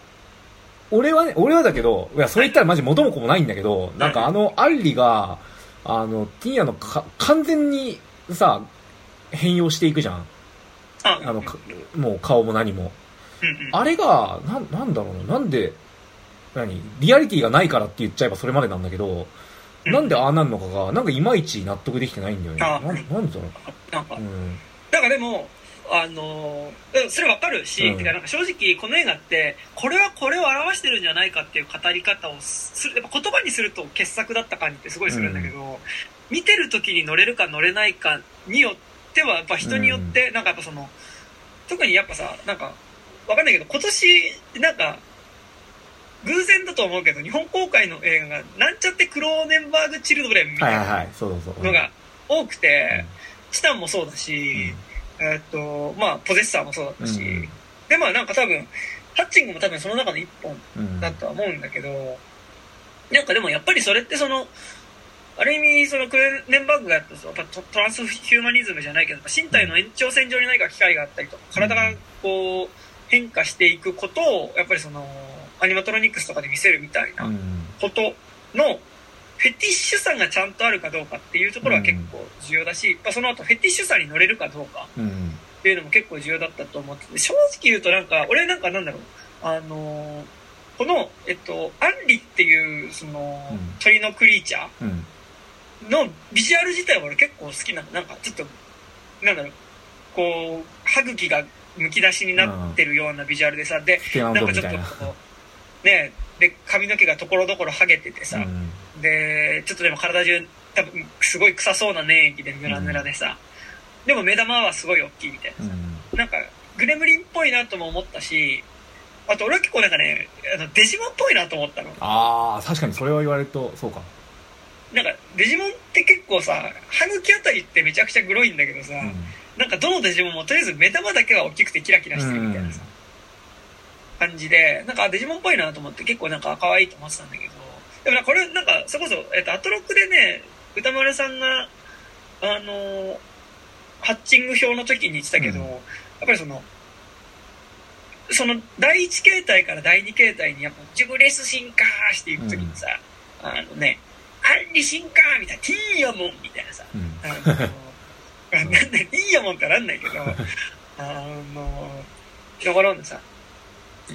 俺はね俺はだけどいやそれ言ったらマジ元も子もないんだけどなんかあのアンリがあのティーヤのか完全にさ変容していくじゃん。ああのかもう顔も何も。うんうん。あれがなんなんだろうななんで何リアリティがないからって言っちゃえばそれまでなんだけどうん。なんでああなるのかがなんかいまいち納得できてないんだよね。あなんなんでだろなんかううん。なんかでも、あのーうんそれわかるし、うん。てかなんか正直この映画って、これはこれを表してるんじゃないかっていう語り方をする、やっぱ言葉にすると傑作だった感じってすごいするんだけど、見てる時に乗れるか乗れないかによっては、やっぱ人によって、なんかやっぱその、特にやっぱさ、なんか、わかんないけど、今年、なんか、偶然だと思うけど、日本公開の映画が、なんちゃってクローネンバーグ・チルドレンみたいなのが多くて、チタンもそうだし、うん。えーっと、まあ、ポゼッサーもそうだったし、うん。で、まあなんか多分、ハッチングも多分その中の一本うん。だとは思うんだけど、なんかでもやっぱりそれってその、ある意味、そのクレネンバーグがやったトトランスヒューマニズムじゃないけど、身体の延長線上に何か機会があったりとか、体がこう、変化していくことを、やっぱりその、アニマトロニクスとかで見せるみたいなうん。ことの、フェティッシュさがちゃんとあるかどうかっていうところは結構重要だし、まあその後フェティッシュさに乗れるかどうかうんっていうのも結構重要だったと思ってて、正直言うとなんか、俺なんかなんだろう、あのーこの、えっと、アンリっていう、その、うん。鳥のクリーチャうん。ーのビジュアル自体は俺結構好きなの。なんかちょっと、なんだろう、こう、歯茎がむき出しになってるようなビジュアルでさ、で、なんかちょっとこう、ね、で、髪の毛がところどころ剥げててさ、うん。で、ちょっとでも体中、多分、すごい臭そうな粘液でヌラヌラでさ、でも目玉はすごい大きいみたいなさ、うん。なんか、グレムリンっぽいなとも思ったし、あと俺は結構なんかね、あのデジモンっぽいなと思ったの。ああ確かにそれを言われるとそうかなんか、デジモンって結構さ、歯茎あたりってめちゃくちゃグロいんだけどさ、なんかどのデジモンもとりあえず目玉だけは大きくてキラキラしてるみたいなさ、感じで、なんかあデジモンっぽいなと思って結構なんか可愛いと思ってたんだけど、でもなこれなんか、それこそ、えっと、アトロックでね、歌丸さんが、あのーハッチング表の時に言ってたけど、うん。やっぱりその、その第一形態から第二形態にやっぱジュブレス進化していく時にさ、あのね、アンリ進化みたいな、ティーヤモンみたいなさ、うん。あの、なんだ、ティーヤモンってなんないけど、[laughs] あの、だからねさ、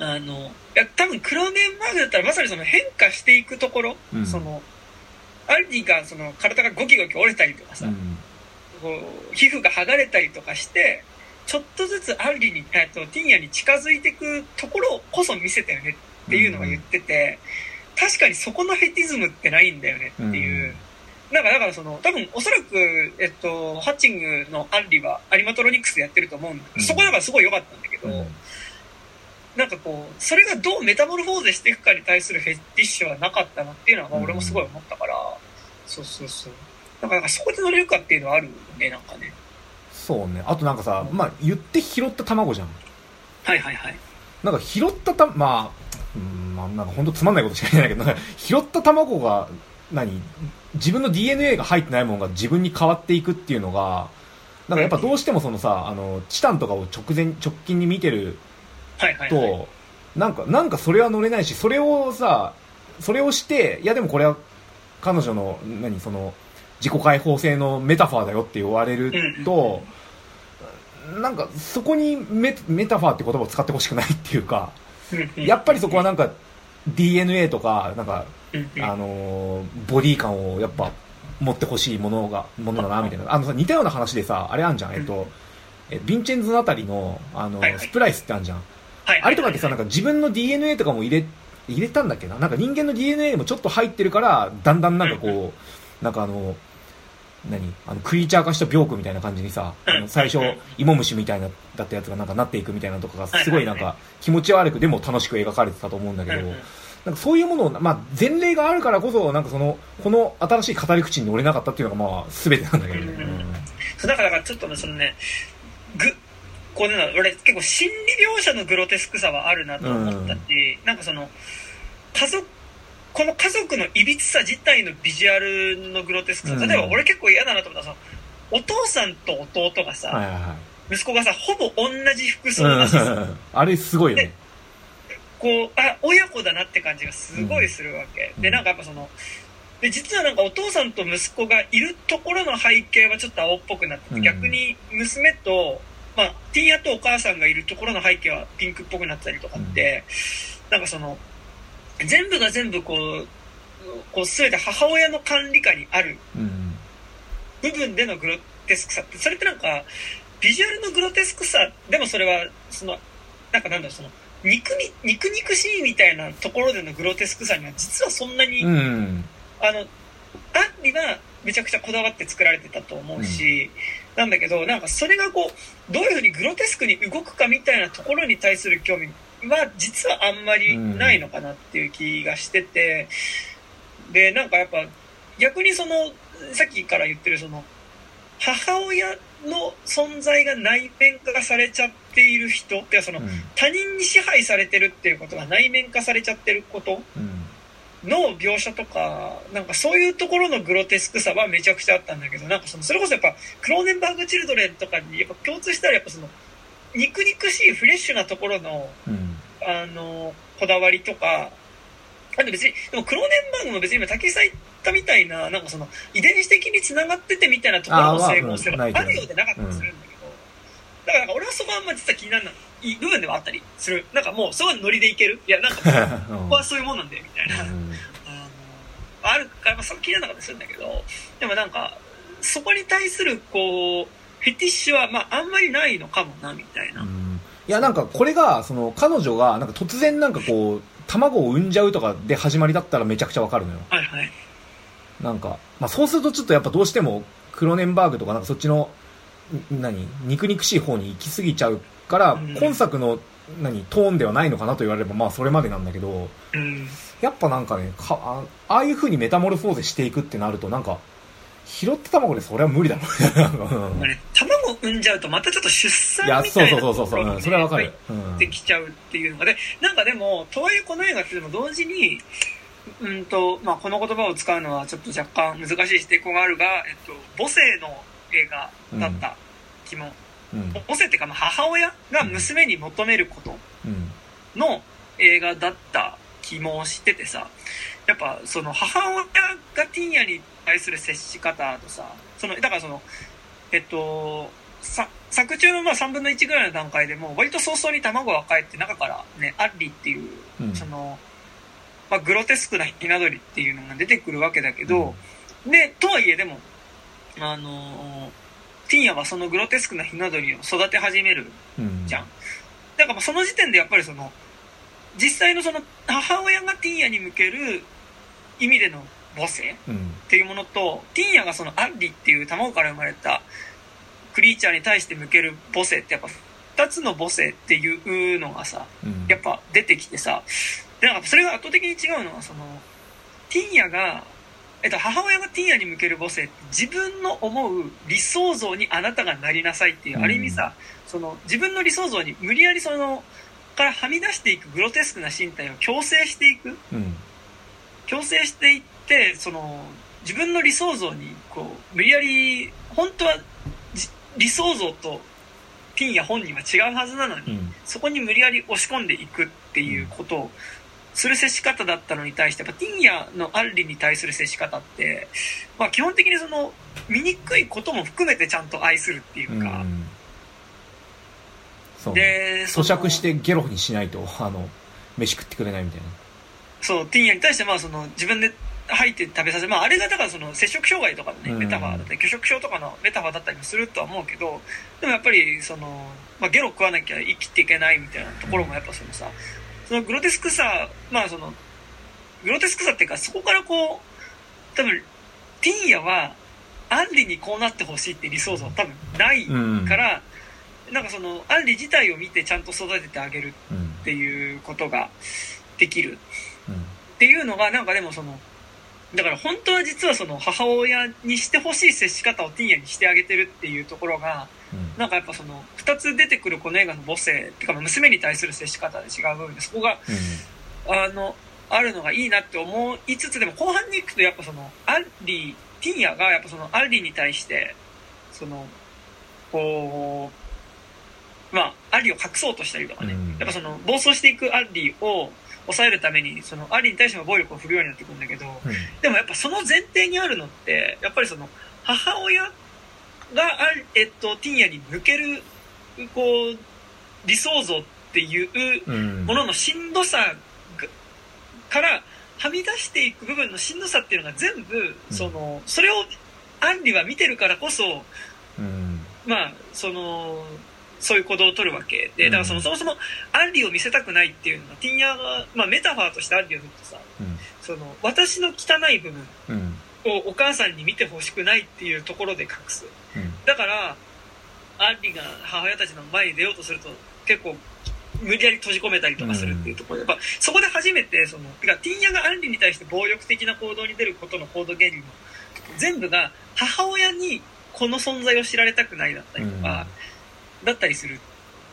あの、いや、多分クローネンバーグだったらまさにその変化していくところ、うん。その、アンリがその体がゴキゴキ折れたりとかさ、うん。こう皮膚が剥がれたりとかして、ちょっとずつアンリに、えっと、ティーヤに近づいていくところこそ見せたよねっていうのが言ってて、確かにそこのフェティズムってないんだよねっていう。なんか、だからその、多分おそらく、えっと、ハッチングのアンリはアニマトロニクスでやってると思うんだ。そこだからすごい良かったんだけど、うん。なんかこうそれがどうメタモルフォーゼしていくかに対するフェティッシュはなかったなっていうのは、まあ、俺もすごい思ったから、そうそうそう。だからそこで乗れるかっていうのはあるよねなんかね。そうね。あとなんかさ、まあ言って拾った卵じゃん。はいはいはい。なんか拾ったたまあうんまあなんか本当つまんないことしか言えないけど拾った卵が何？自分の DNA が入ってないものが自分に変わっていくっていうのがなんかやっぱどうしてもそのさあのチタンとかを直前直近に見てるはいはいはい。と、なんか、なんかそれは乗れないし、それをさ、それをして、いやでもこれは彼女の、何、その、自己解放性のメタファーだよって言われると、なんかそこにメメタファーって言葉を使ってほしくないっていうか、やっぱりそこはなんか DNA とか、なんか、あのーボディ感をやっぱ持ってほしいものが、ものだな、みたいな。あのさ、似たような話でさ、あれあんじゃん、えっと、えヴィンチェンズのあたりの、あの、はいはい。スプライスってあんじゃん。はいあれとかってさ、なんか自分の DNA とかも入れ、入れたんだっけな。なんか人間の DNA もちょっと入ってるから、だんだんなんかこう、なんかあの、何？あの、クリーチャー化した病気みたいな感じにさ、あの [laughs] 最初、芋虫みたいな、だったやつがなんかなっていくみたいなのとかが、すごいなんか気持ち悪くでも楽しく描かれてたと思うんだけどうんうん、なんかそういうものを、まあ前例があるからこそ、なんかその、この新しい語り口に乗れなかったっていうのがまあ全てなんだけどね。うんそうだからちょっとねそのねぐこうね俺結構心理描写のグロテスクさはあるなと思ったし、なんかその家族この家族のいびつさ自体のビジュアルのグロテスクさ、うん。例えば俺結構嫌だなと思ったのはそのお父さんと弟がさ、はいはいはい。息子がさほぼ同じ服装だしさ、うん。[laughs] あれすごいよね。こうあ親子だなって感じがすごいするわけ、うん。でなんかやっぱそので実はなんかお父さんと息子がいるところの背景はちょっと青っぽくなってて、うん。逆に娘と、まあ、ティーヤとお母さんがいるところの背景はピンクっぽくなったりとかって、なんかその全部が全部こうこう全て母親の管理下にあるうん。部分でのグロテスクさってそれってなんかビジュアルのグロテスクさでもそれはそのなんかなんだろうその肉に肉肉しいみたいなところでのグロテスクさには実はそんなに、うん。あのアンリはめちゃくちゃこだわって作られてたと思うし、なんだけどなんかそれがこうどういうふうにグロテスクに動くかみたいなところに対する興味は実はあんまりないのかなっていう気がしてて、でなんかやっぱ逆にそのさっきから言ってるその母親の存在が内面化されちゃっている人ってそのうん。他人に支配されてるっていうことが内面化されちゃってることうん。の描写とかなんかそういうところのグロテスクさはめちゃくちゃあったんだけどなんかそのそれこそやっぱクローネンバーグ・チルドレンとかにやっぱ共通したらやっぱその肉肉しいフレッシュなところのうん。あのこだわりとかあと別にでもクローネンバーグも別に今竹井さん言ったみたいななんかその遺伝子的につながっててみたいなところの整合性はうんないけど。あるようでなかったりするんだけど、だからなんか俺はそこはあんま実は気にならない。部分ではあったりする。なんかもうすごいノリでいける？いやなんか [laughs] ここはそういうもんなんだよみたいな。あのあるから、まあ、そこ気にならなかったりするんだけど。でもなんかそこに対するこうフェティッシュは、まあ、あんまりないのかもなみたいな、うん。いやなんかこれがその彼女がなんか突然なんかこう卵を産んじゃうとかで始まりだったらめちゃくちゃわかるのよ。はいはい。なんか、まあ、そうするとちょっとやっぱどうしてもクロネンバーグとかなんかそっちのん何？肉肉しい方に行き過ぎちゃうから、うん。今作の何？トーンではないのかなと言われればまあそれまでなんだけどうん。やっぱなんかねかあああいう風にメタモルフォーゼしていくってなるとなんか拾った卵でそれは無理だろ。[laughs] 卵を産んじゃうとまたちょっと出産みたいなそうそうそれはわかる。入、うん。ってきちゃうっていうのが。でなんかでもとはいえこの映画ってでも同時にうんと、まあ、この言葉を使うのはちょっと若干難しい指摘があるが、えっと、母性の映画だった気も、うん。母性っていうかまあ母親が娘に求めることうんの映画だった気もしててさやっぱその母親がティーヤに対する接し方とさそのだからそのえっとさ作中のまあ3分の1ぐらいの段階でもう割と早々に卵が帰って中からねアッリっていう、うん。その、まあ、グロテスクなひな鳥っていうのが出てくるわけだけど、でとはいえでもあのティーヤはそのグロテスクなひな鳥を育て始めるうん。じゃん。だからまあその時点でやっぱりその実際のその母親がティーヤに向ける意味での母性っうんていうものとティーヤがそのアッリっていう卵から生まれたクリーチャーに対して向ける母性ってやっぱ2つの母性っていうのがさうん。やっぱ出てきてさでなんかそれが圧倒的に違うのはそのティンヤが、えっと、母親がティンヤに向ける母性って自分の思う理想像にあなたがなりなさいっていう、うんある意味さその自分の理想像に無理やりそのからはみ出していくグロテスクな身体を強制していく。うん。強制していってその自分の理想像にこう無理やり本当はじ理想像とティンヤ本人は違うはずなのに、うん。そこに無理やり押し込んでいくっていうことをする接し方だったのに対してやっぱティンヤのアンリに対する接し方って、まあ、基本的にその醜いことも含めてちゃんと愛するっていうか、うん。そうで咀嚼してゲロにしないとあの飯食ってくれないみたいな。そうティンヤに対してまあその自分で入って食べさせる、まあ、あれがだからその摂食障害とかのねうん。メタファーだったり拒食症とかのメタファーだったりもするとは思うけどでもやっぱりその、まあ、ゲロ食わなきゃ生きていけないみたいなところもやっぱそのさそのグロテスクさまあそのグロテスクさっていうかそこからこう多分ティンヤはアンリにこうなってほしいって理想像は多分ないうん。から、なんかそのアンリ自体を見てちゃんと育ててあげるうんっていうことができるうんっていうのがなんかでもそのだから本当は実はその母親にしてほしい接し方をティンヤにしてあげてるっていうところがうん。なんかやっぱその2つ出てくるこの映画の母性っていうかまあ娘に対する接し方で違う部分でそこがあのあるのがいいなって思いつつでも後半に行くとやっぱそのアンリティンヤがやっぱそのアンリに対してそのこうまあアンリを隠そうとしたりとかね、うん。やっぱその暴走していくアンリを抑えるためにそのアンリに対しても暴力を振るようになってくるんだけどうん。でもやっぱその前提にあるのってやっぱりその母親がある、えっと、ティンヤに向けるこう理想像っていううん。もののしんどさがからはみ出していく部分のしんどさっていうのが全部、そのそれをアンリは見てるからこそうん。まあそのそういう行動を取るわけ。でだからその、うんそもそもアンリを見せたくないっていうのがティンヤが、まあ、メタファーとしてアンリを見るとさうん。その私の汚い部分うん。をお母さんに見てほしくないっていうところで隠す。うん。だからアンリが母親たちの前に出ようとすると結構無理やり閉じ込めたりとかするっていうところ。で、やっぱそこで初めてそのてかティンヤがアンリに対して暴力的な行動に出ることの行動原理も全部が母親にこの存在を知られたくないだったりとか、だったりするっ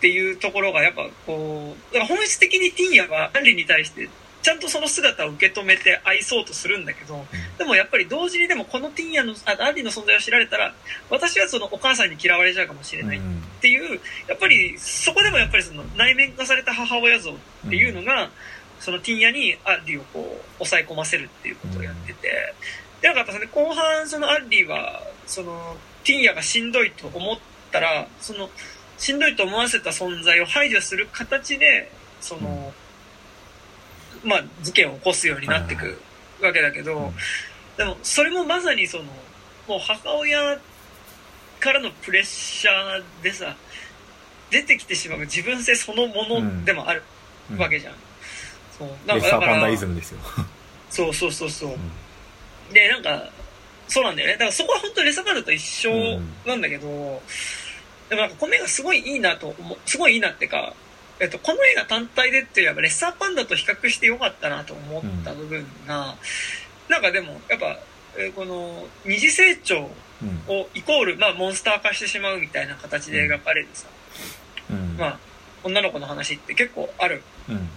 ていうところがやっぱこうだから本質的にティンヤはアンリに対してちゃんとその姿を受け止めて愛そうとするんだけど、でもやっぱり同時にでもこのティンヤのあアンリの存在を知られたら私はそのお母さんに嫌われちゃうかもしれないっうんていうやっぱりそこでもやっぱりその内面化された母親像っていうのが、そのティンヤにアンリをこう抑え込ませるっていうことをやってて、でなんかやっぱその後半そのアンリはそのティンヤがしんどいと思ったらそのしんどいと思わせた存在を排除する形でその、まあ事件を起こすようになっていくわけだけど、うん。でもそれもまさにそのもう母親からのプレッシャーでさ出てきてしまう自分性そのものでもあるうん。わけじゃん、そう。レッサーパンダイらズムですよ。そうそうそうそう、ん。でなんかそうなんだよね。だからそこは本当にレッサーパンダと一緒なんだけど、でもなんかこの映画すごいいいなと思うすごいいいなってかえっと、この映画単体でっていうよりはレッサーパンダと比較してよかったなと思った部分が、なんかでもやっぱ、えーこの二次成長うん。をイコール、まあ、モンスター化してしまうみたいな形で描かれるさ、うん。まあ、女の子の話って結構ある。うん。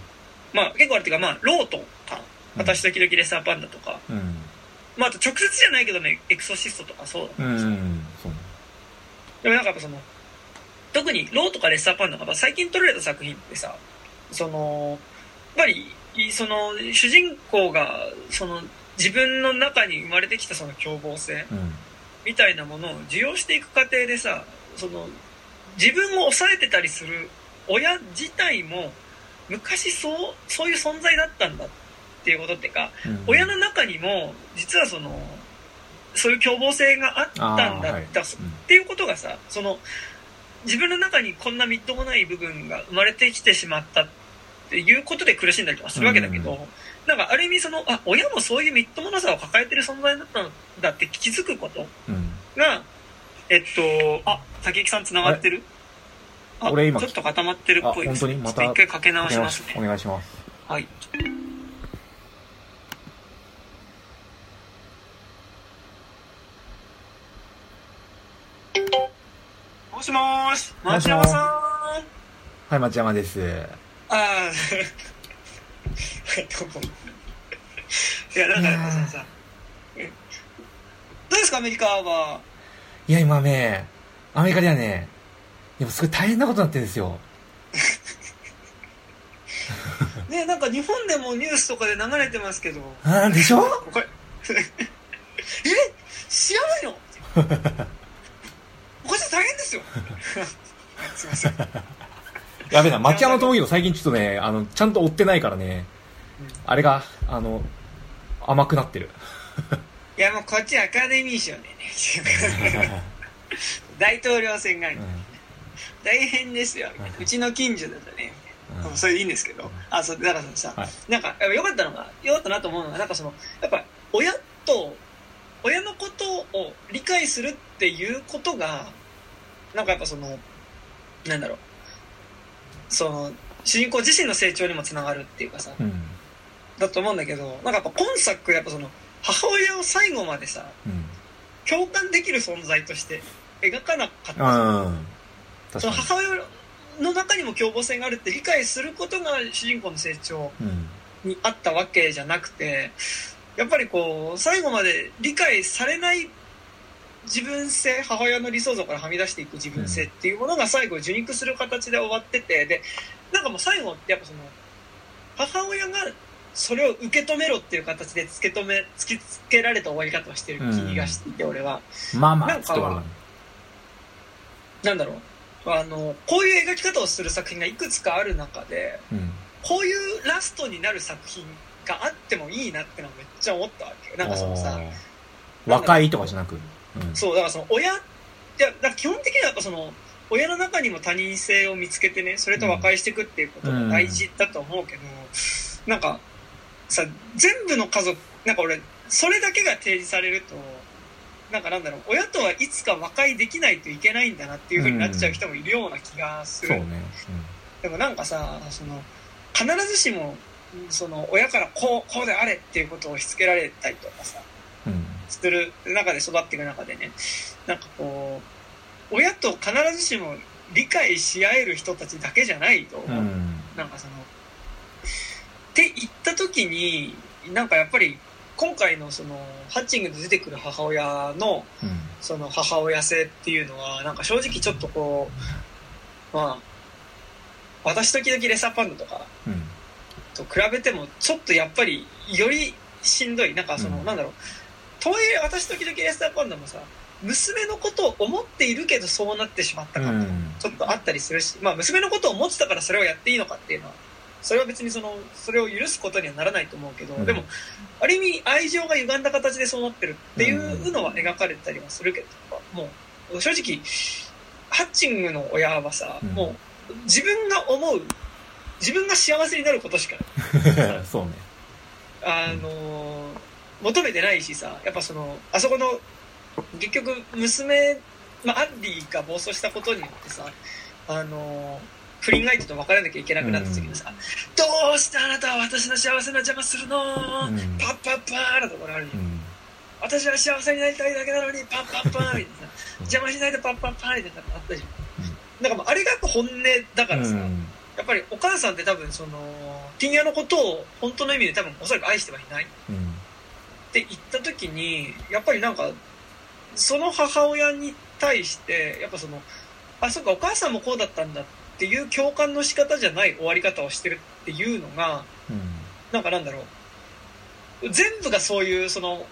まあ、結構あるっていうか、まあ、ローとか、うん私時々レッサーパンダとか、うん。まあ、あと直接じゃないけどね、エクソシストとかそうだうんったしさそうでもなんかやっぱその、特にローとかレッサーパンダが最近撮られた作品ってさ、その、やっぱり、いその、主人公が、その、自分の中に生まれてきたその凶暴性うん。みたいなものを受容していく過程でさ、その、自分を抑えてたりする親自体も、昔そう、そういう存在だったんだっていうことっていうか、うん親の中にも、実はその、そういう凶暴性があったんだっていうことがさその自分の中にこんなみっともない部分が生まれてきてしまったっていうことで苦しんだりとかするわけだけど、うん。なんかある意味そのあ親もそういうみっともなさを抱えてる存在だったんだって気づくことうん。がえっとあ竹木さんつながってる？ああ俺今ちょっと固まってるっぽいですあ本当に？またちょっと一回かけ直しますね。お願いします。はいもし町山さんはい町山です。ああ [laughs] どうも。いやだからやっぱさえどうですかアメリカは？いや今ねアメリカではねでもすごい大変なことになってるんですよ。[laughs] ねなんか日本でもニュースとかで流れてますけど。あーでしょ？これ。[laughs] え？知らないの？[laughs] すいません。やべえな町山智弘最近ちょっとねあのちゃんと追ってないからね。うん。あれがあの甘くなってる。[laughs] いやもうこっちアカデミー賞でね。[laughs] 大統領選がある。大変ですよ。うん。うちの近所だとね。うん。うんそれでいいんですけど。あそうだからさ、はい。なんかやっぱ良かったのが良かったなと思うのがなんかそのやっぱ親と親のことを理解するっていうことがなんかやっぱそのなんだろう。その主人公自身の成長にもつながるっていうかさ。うん。だと思うんだけどなんかやっぱ今作やっぱその母親を最後までさうん。共感できる存在として描かなかった。うんその母親の中にも凶暴性があるって理解することが主人公の成長にあったわけじゃなくてやっぱりこう最後まで理解されない自分性母親の理想像からはみ出していく自分性っていうものが最後受肉する形で終わっててでなんかもう最後ってやっぱその母親がそれを受け止めろっていう形で突き止め突きつけられた終わり方をしてる気がしていて、俺は。まあまなんかなんだろう。あのこういう描き方をする作品がいくつかある中でうん。こういうラストになる作品があってもいいなってのはめっちゃ思ったわけよ。なんかそのさ和解とかじゃなく？うん。そうだからその親いやだ基本的にはやっぱその親の中にも他人性を見つけてねそれと和解していくっていうことが大事だと思うけど、なんかさ全部の家族なんか俺それだけが提示されるとなんかなんだろう親とはいつか和解できないといけないんだなっていう風になっちゃう人もいるような気がする、そうね。でもなんかさその必ずしもその親からこうこうであれっていうことを押し付けられたりとかさうんうんする中で育っていく中でね。なんかこう親と必ずしも理解し合える人たちだけじゃないとなんかそのって言った時になんかやっぱり今回のそのハッチングで出てくる母親のうん。その母親性っていうのはなんか正直ちょっとこうまあ私時々レッサーパンダとかうん。と比べてもちょっとやっぱりよりしんどい。なんかその、うん。なんだろうとはいえ私時々レッサーパンダもさ娘のことを思っているけどそうなってしまったかうん。ちょっとあったりするし、まあ娘のことを思ってたからそれをやっていいのかっていうのはそれは別にそのそれを許すことにはならないと思うけど、うん。でもある意味愛情が歪んだ形でそうなってるっていうのは描かれたりはするけど、もう正直ハッチングの親はさ、うん。もう自分が思う自分が幸せになることしか [laughs] そうね。あのー求めてないしさやっぱそのあそこの結局娘、まあ、アンディが暴走したことによってさあのー不倫相手と別れなきゃいけなくなった時にさ「どうしてあなたは私の幸せの邪魔するの？うん。パッパッパーなところあるじゃん。うん。私は幸せになりたいだけなのにパッパッパーみたいなさ邪魔しないでパッパッパーみたいなのあったじゃん。だからもうあれが本音だからさ、うん。やっぱりお母さんって多分そのティニアのことを本当の意味で多分おそらく愛してはいない。うんって言った時にやっぱりなんかその母親に対してやっぱそのあそうかお母さんもこうだったんだっていう共感の仕方じゃない終わり方をしてるっていうのがうん。なんかなんだろう。全部がそういうその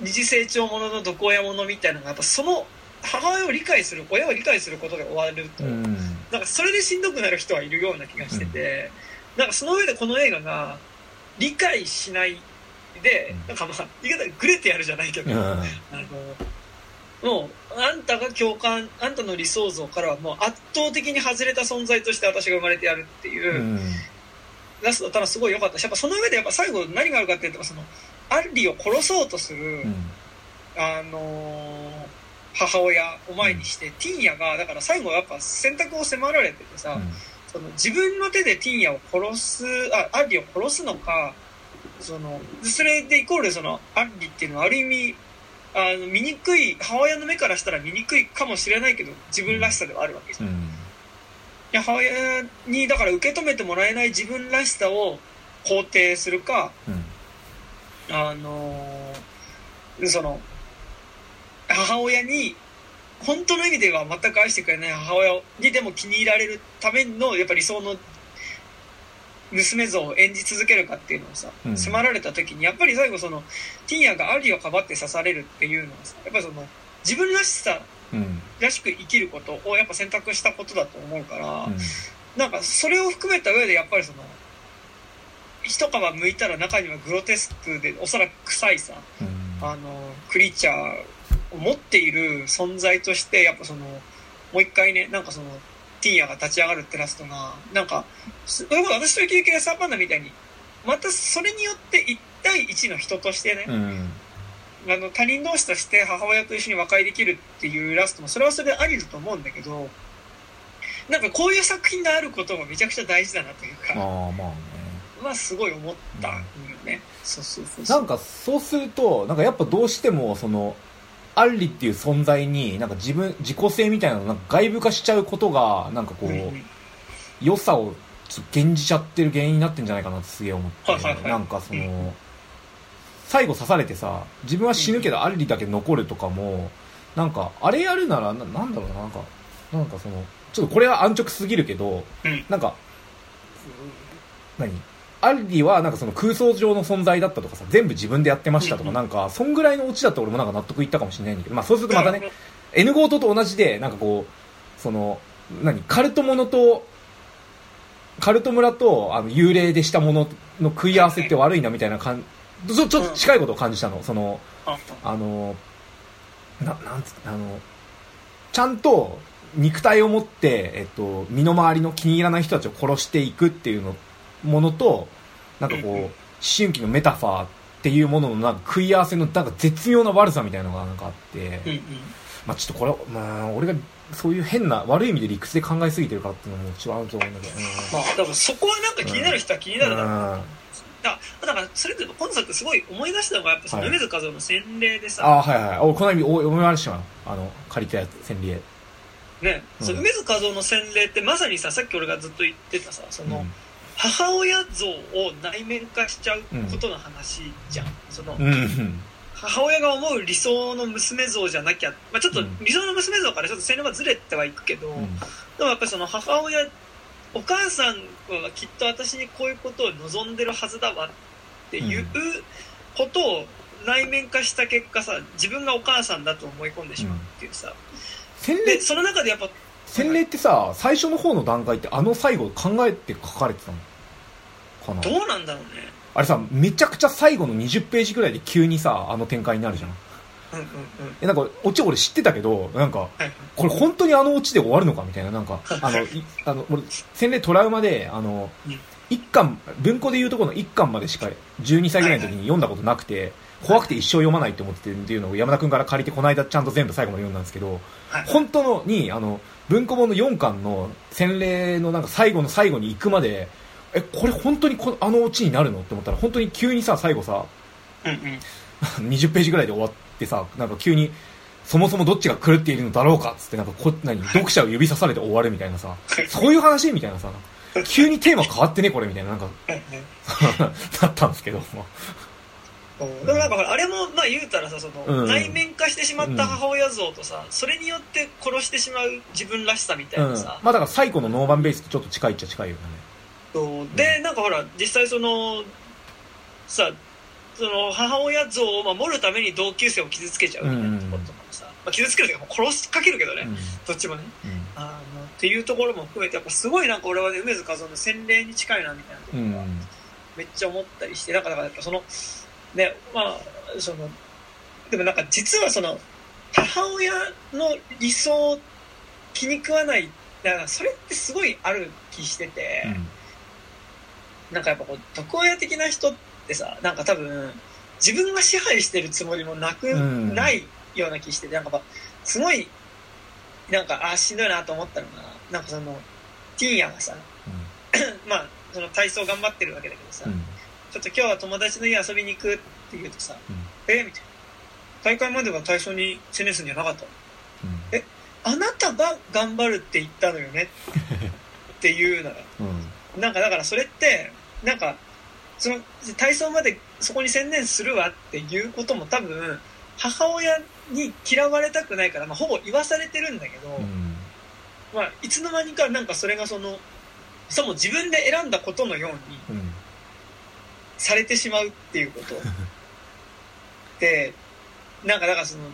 二次成長ものの毒親ものみたいなのがやっぱその母親を理解する親を理解することで終わると、うん。なんかそれでしんどくなる人はいるような気がしてて、なんかその上でこの映画が理解しないで、うん。なんかまあ言い方グレてやるじゃないけど、うん。あのもうあんたが共感あんたの理想像からはもう圧倒的に外れた存在として私が生まれてやるっていうう、ん。ラストたらすごい良かった。しやっぱその上でやっぱ最後何があるかっていうとそのアンリを殺そうとする、うん。あのー母親を前にして、ティンヤがだから最後やっぱ選択を迫られててさ、うん。その自分の手でティンヤを殺すあアンリを殺すのかそのそれでイコールそのアンリっていうのはある意味あの醜い母親の目からしたら醜いかもしれないけど自分らしさではあるわけじゃん。いうんや母親にだから受け止めてもらえない自分らしさを肯定するかうんあのーその母親に本当の意味では全く愛してくれない母親にでも気に入られるためのやっぱり理想の娘像を演じ続けるかっていうのをさ、うん。迫られた時にやっぱり最後そのティンヤがアリをかばって刺されるっていうのはさやっぱりその自分らしさうん。らしく生きることをやっぱ選択したことだと思うから、うん。なんかそれを含めた上でやっぱりその一皮剥いたら中にはグロテスクでおそらく臭いさうん。あのクリーチャーを持っている存在としてやっぱそのもう一回ねなんかそのティーヤが立ち上がるってラストがなんかすそれこそ私と雪雪やサーパンダみたいにまたそれによって1対1の人としてね、うん。あの他人同士として母親と一緒に和解できるっていうラストもそれはそれでありだと思うんだけどなんかこういう作品があることもめちゃくちゃ大事だなというかああまあね。まあすごい思ったんよね、そうそうそうそう。なんかそうするとなんかやっぱどうしてもそのアンリっていう存在になんか自分自己性みたいなのをなんか外部化しちゃうことがなんかこう、良さをちょっと減じちゃってる原因になってんじゃないかなってすげえ思って、はいはいはい。なんかその、うん最後刺されてさ自分は死ぬけどアンリだけ残るとかもなんかあれやるならななんだろうななんかなんかそのちょっとこれは安直すぎるけど、うん。なんか何？アンリはなんかその空想上の存在だったとかさ全部自分でやってましたとか、なんかそんぐらいのオチだと俺もなんか納得いったかもしれないんだけどまあそうするとまたね N ゴートと同じでなんかこうその何カルトものとカルト村とあの幽霊でしたものの食い合わせって悪いなみたいな感じちょっと近いことを感じたのそのあ。あのななんつあのちゃんと肉体を持って、えっと、身の回りの気に入らない人たちを殺していくっていうのものとなんかこう思春期のメタファーっていうもののなんか食い合わせのなんか絶妙な悪さみたいなのがなんかあって、まあちょっとこれ、まあ俺がそういう変な悪い意味で理屈で考えすぎてるからっていうのももちろんあると思うんだけど、まあ多分そこはなんか気になる人は気になるだろうな。うんだだからそれでも今作すごい思い出したのがやっぱそのはい梅津和夫の洗礼でさ、ああはいはいおこの間お読みましたあの借りたやつ千里絵ね、そううん梅津和夫の洗礼ってまさにささっき俺がずっと言ってたさその、うん母親像を内面化しちゃうことの話じゃん、そのうんうん。母親が思う理想の娘像じゃなきゃ、まあ、ちょっとうん。理想の娘像からちょっと洗礼はずれてはいくけど、うん。でもやっぱりその母親お母さんはきっと私にこういうことを望んでるはずだわっていうことを内面化した結果さ自分がお母さんだと思い込んでしまうっていうさ、洗礼でその中でやっぱ洗礼ってさ最初の方の段階ってあの最後考えて書かれてたの？かな。どうなんだろうね。あれさめちゃくちゃ最後の20ページぐらいで急にさあの展開になるじゃん。うんうんうん。えなんかオチ俺知ってたけどなんかこれ本当にあのオチで終わるのかみたいな。なんかあのいあの俺洗礼トラウマであのうん。一巻文庫でいうところの一巻までしか12歳ぐらいの時に読んだことなくて怖くて一生読まないって思っててっていうのを山田君から借りてこの間ちゃんと全部最後まで読んだんですけどはい。本当のにあの文庫本の4巻の洗礼のなんか最後の最後に行くまでえこれ本当にこのあのオチになるの？って思ったら本当に急にさ最後さうんうん。20ページぐらいで終わってさなんか急にそもそもどっちが狂っているのだろうかっつってなんかこ何読者を指さされて終わるみたいなさそういう話みたいなさ急にテーマ変わってねこれみたいななんかはいはいなったんですけどう。んでもなんかあれもまあ言うたらさその、うん。内面化してしまった母親像とさそれによって殺してしまう自分らしさみたうんいなさ、まあだからサイコのノーバンベースとちょっと近いっちゃ近いよねそうでなんかほら実際そのさその母親像を守るために同級生を傷つけちゃうみたいなところとかもさ、まあ、傷つけるというか殺しかけるけどね、うん。どっちもね。うん。あのっていうところも含めてやっぱすごいなんか俺はね梅津和夫の洗礼に近いなみたいなところがうん。めっちゃ思ったりしてなんかだからやっぱそのねまあそのでもなんか実はその母親の理想気に食わないだからそれってすごいある気してて、なんかやっぱこう毒親的な人ってさなんか多分自分が支配してるつもりもなく、うん。ないような気しててなんかやっぱすごいなんかあーしんどいなと思ったのがなんかそのティーヤがさ [coughs] まあその体操頑張ってるわけだけどさ、ちょっと今日は友達の家遊びに行くって言うとさ、えみたいな。大会までは体操に専念するんじゃなかったの？うん。あなたが頑張るって言ったのよね？っていうのよ。[laughs] うん。なんかだからそれって、なんか、その体操までそこに専念するわっていうことも多分、母親に嫌われたくないから、まあほぼ言わされてるんだけど、うんまあいつの間にかなんかそれがその、そも自分で選んだことのようにうんされてしまうっていうこと。[laughs] で、なんかだからその、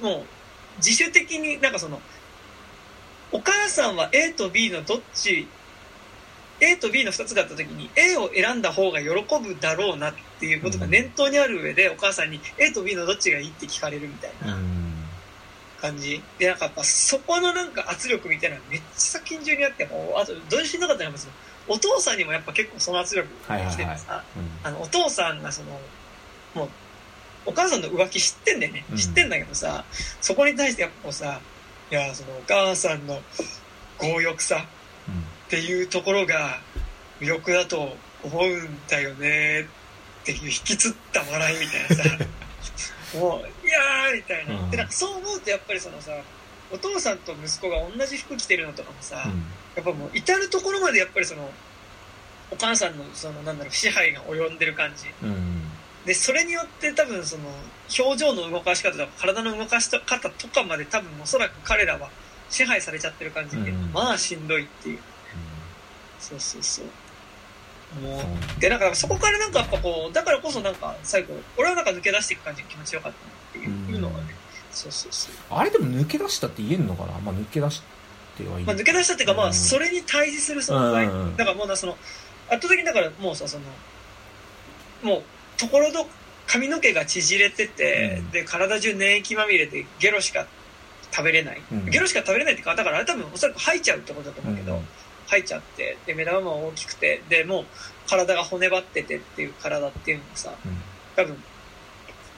もう自主的になんかその、お母さんは A と B のどっち、A と B の2つがあった時に A を選んだ方が喜ぶだろうなっていうことが念頭にある上でお母さんに A と B のどっちがいいって聞かれるみたいな感じ。で、なんかやっぱそこのなんか圧力みたいなめっちゃ先んじゅうにあって、もうあとどうしんどかったのお父さんにもやっぱ結構その圧力が来ててさ、あのお父さんがそのもうお母さんの浮気知ってんだよね、うん。知ってんだけどさそこに対してやっぱこうさいやそのお母さんの強欲さっていうところが魅力だと思うんだよね。っていう引きつった笑いみたいなさ。[laughs] もういやーみたいな、うん。でなんかそう思うとやっぱりそのさお父さんと息子が同じ服着てるのとかもさ、やっぱもう至る所までやっぱりそのお母さんのそのなんだろう支配が及んでる感じ。うん。うんでそれによって多分その表情の動かし方とか体の動かし方とかまで多分おそらく彼らは支配されちゃってる感じで、うん。まあしんどいっていうそうそうそう。もううん。でなんかそこからなんかやっぱこうだからこそなんか最後俺はなんか抜け出していく感じが気持ちよかったなっていうのはね、そうそうそう、あれでも抜け出したって言えんのかな？まあ抜け出してはいる。まあ、抜け出したっていうかまうん。あそれに対峙する存在、だからもうなその圧倒的にだからもうさそのもうところど髪の毛が縮れてて、うん。で体中粘液まみれでゲロしか食べれない、うん。ゲロしか食べれないっていうかだからあれ多分おそらく吐いちゃうってことだと思うけど、うん吐いちゃってで目玉も大きくてでもう体が骨張っててっていう体っていうのがさうん。多分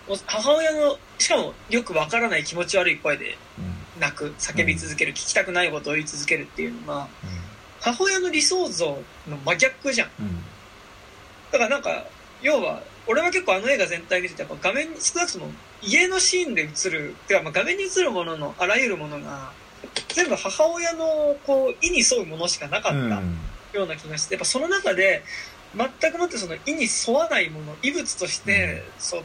お母親のしかもよくわからない気持ち悪い声でうん。泣く叫び続ける、聞きたくないことを言い続けるっていうのはう母親の理想像の真逆じゃん。だからなんか要は俺は結構あの映画全体見ててやっぱ画面に少なくとも家のシーンで映るてかまあ画面に映るもののあらゆるものが全部母親のこう意に沿うものしかなかったうん。ような気がしてやっぱその中で全くもってその意に沿わないもの異物として、その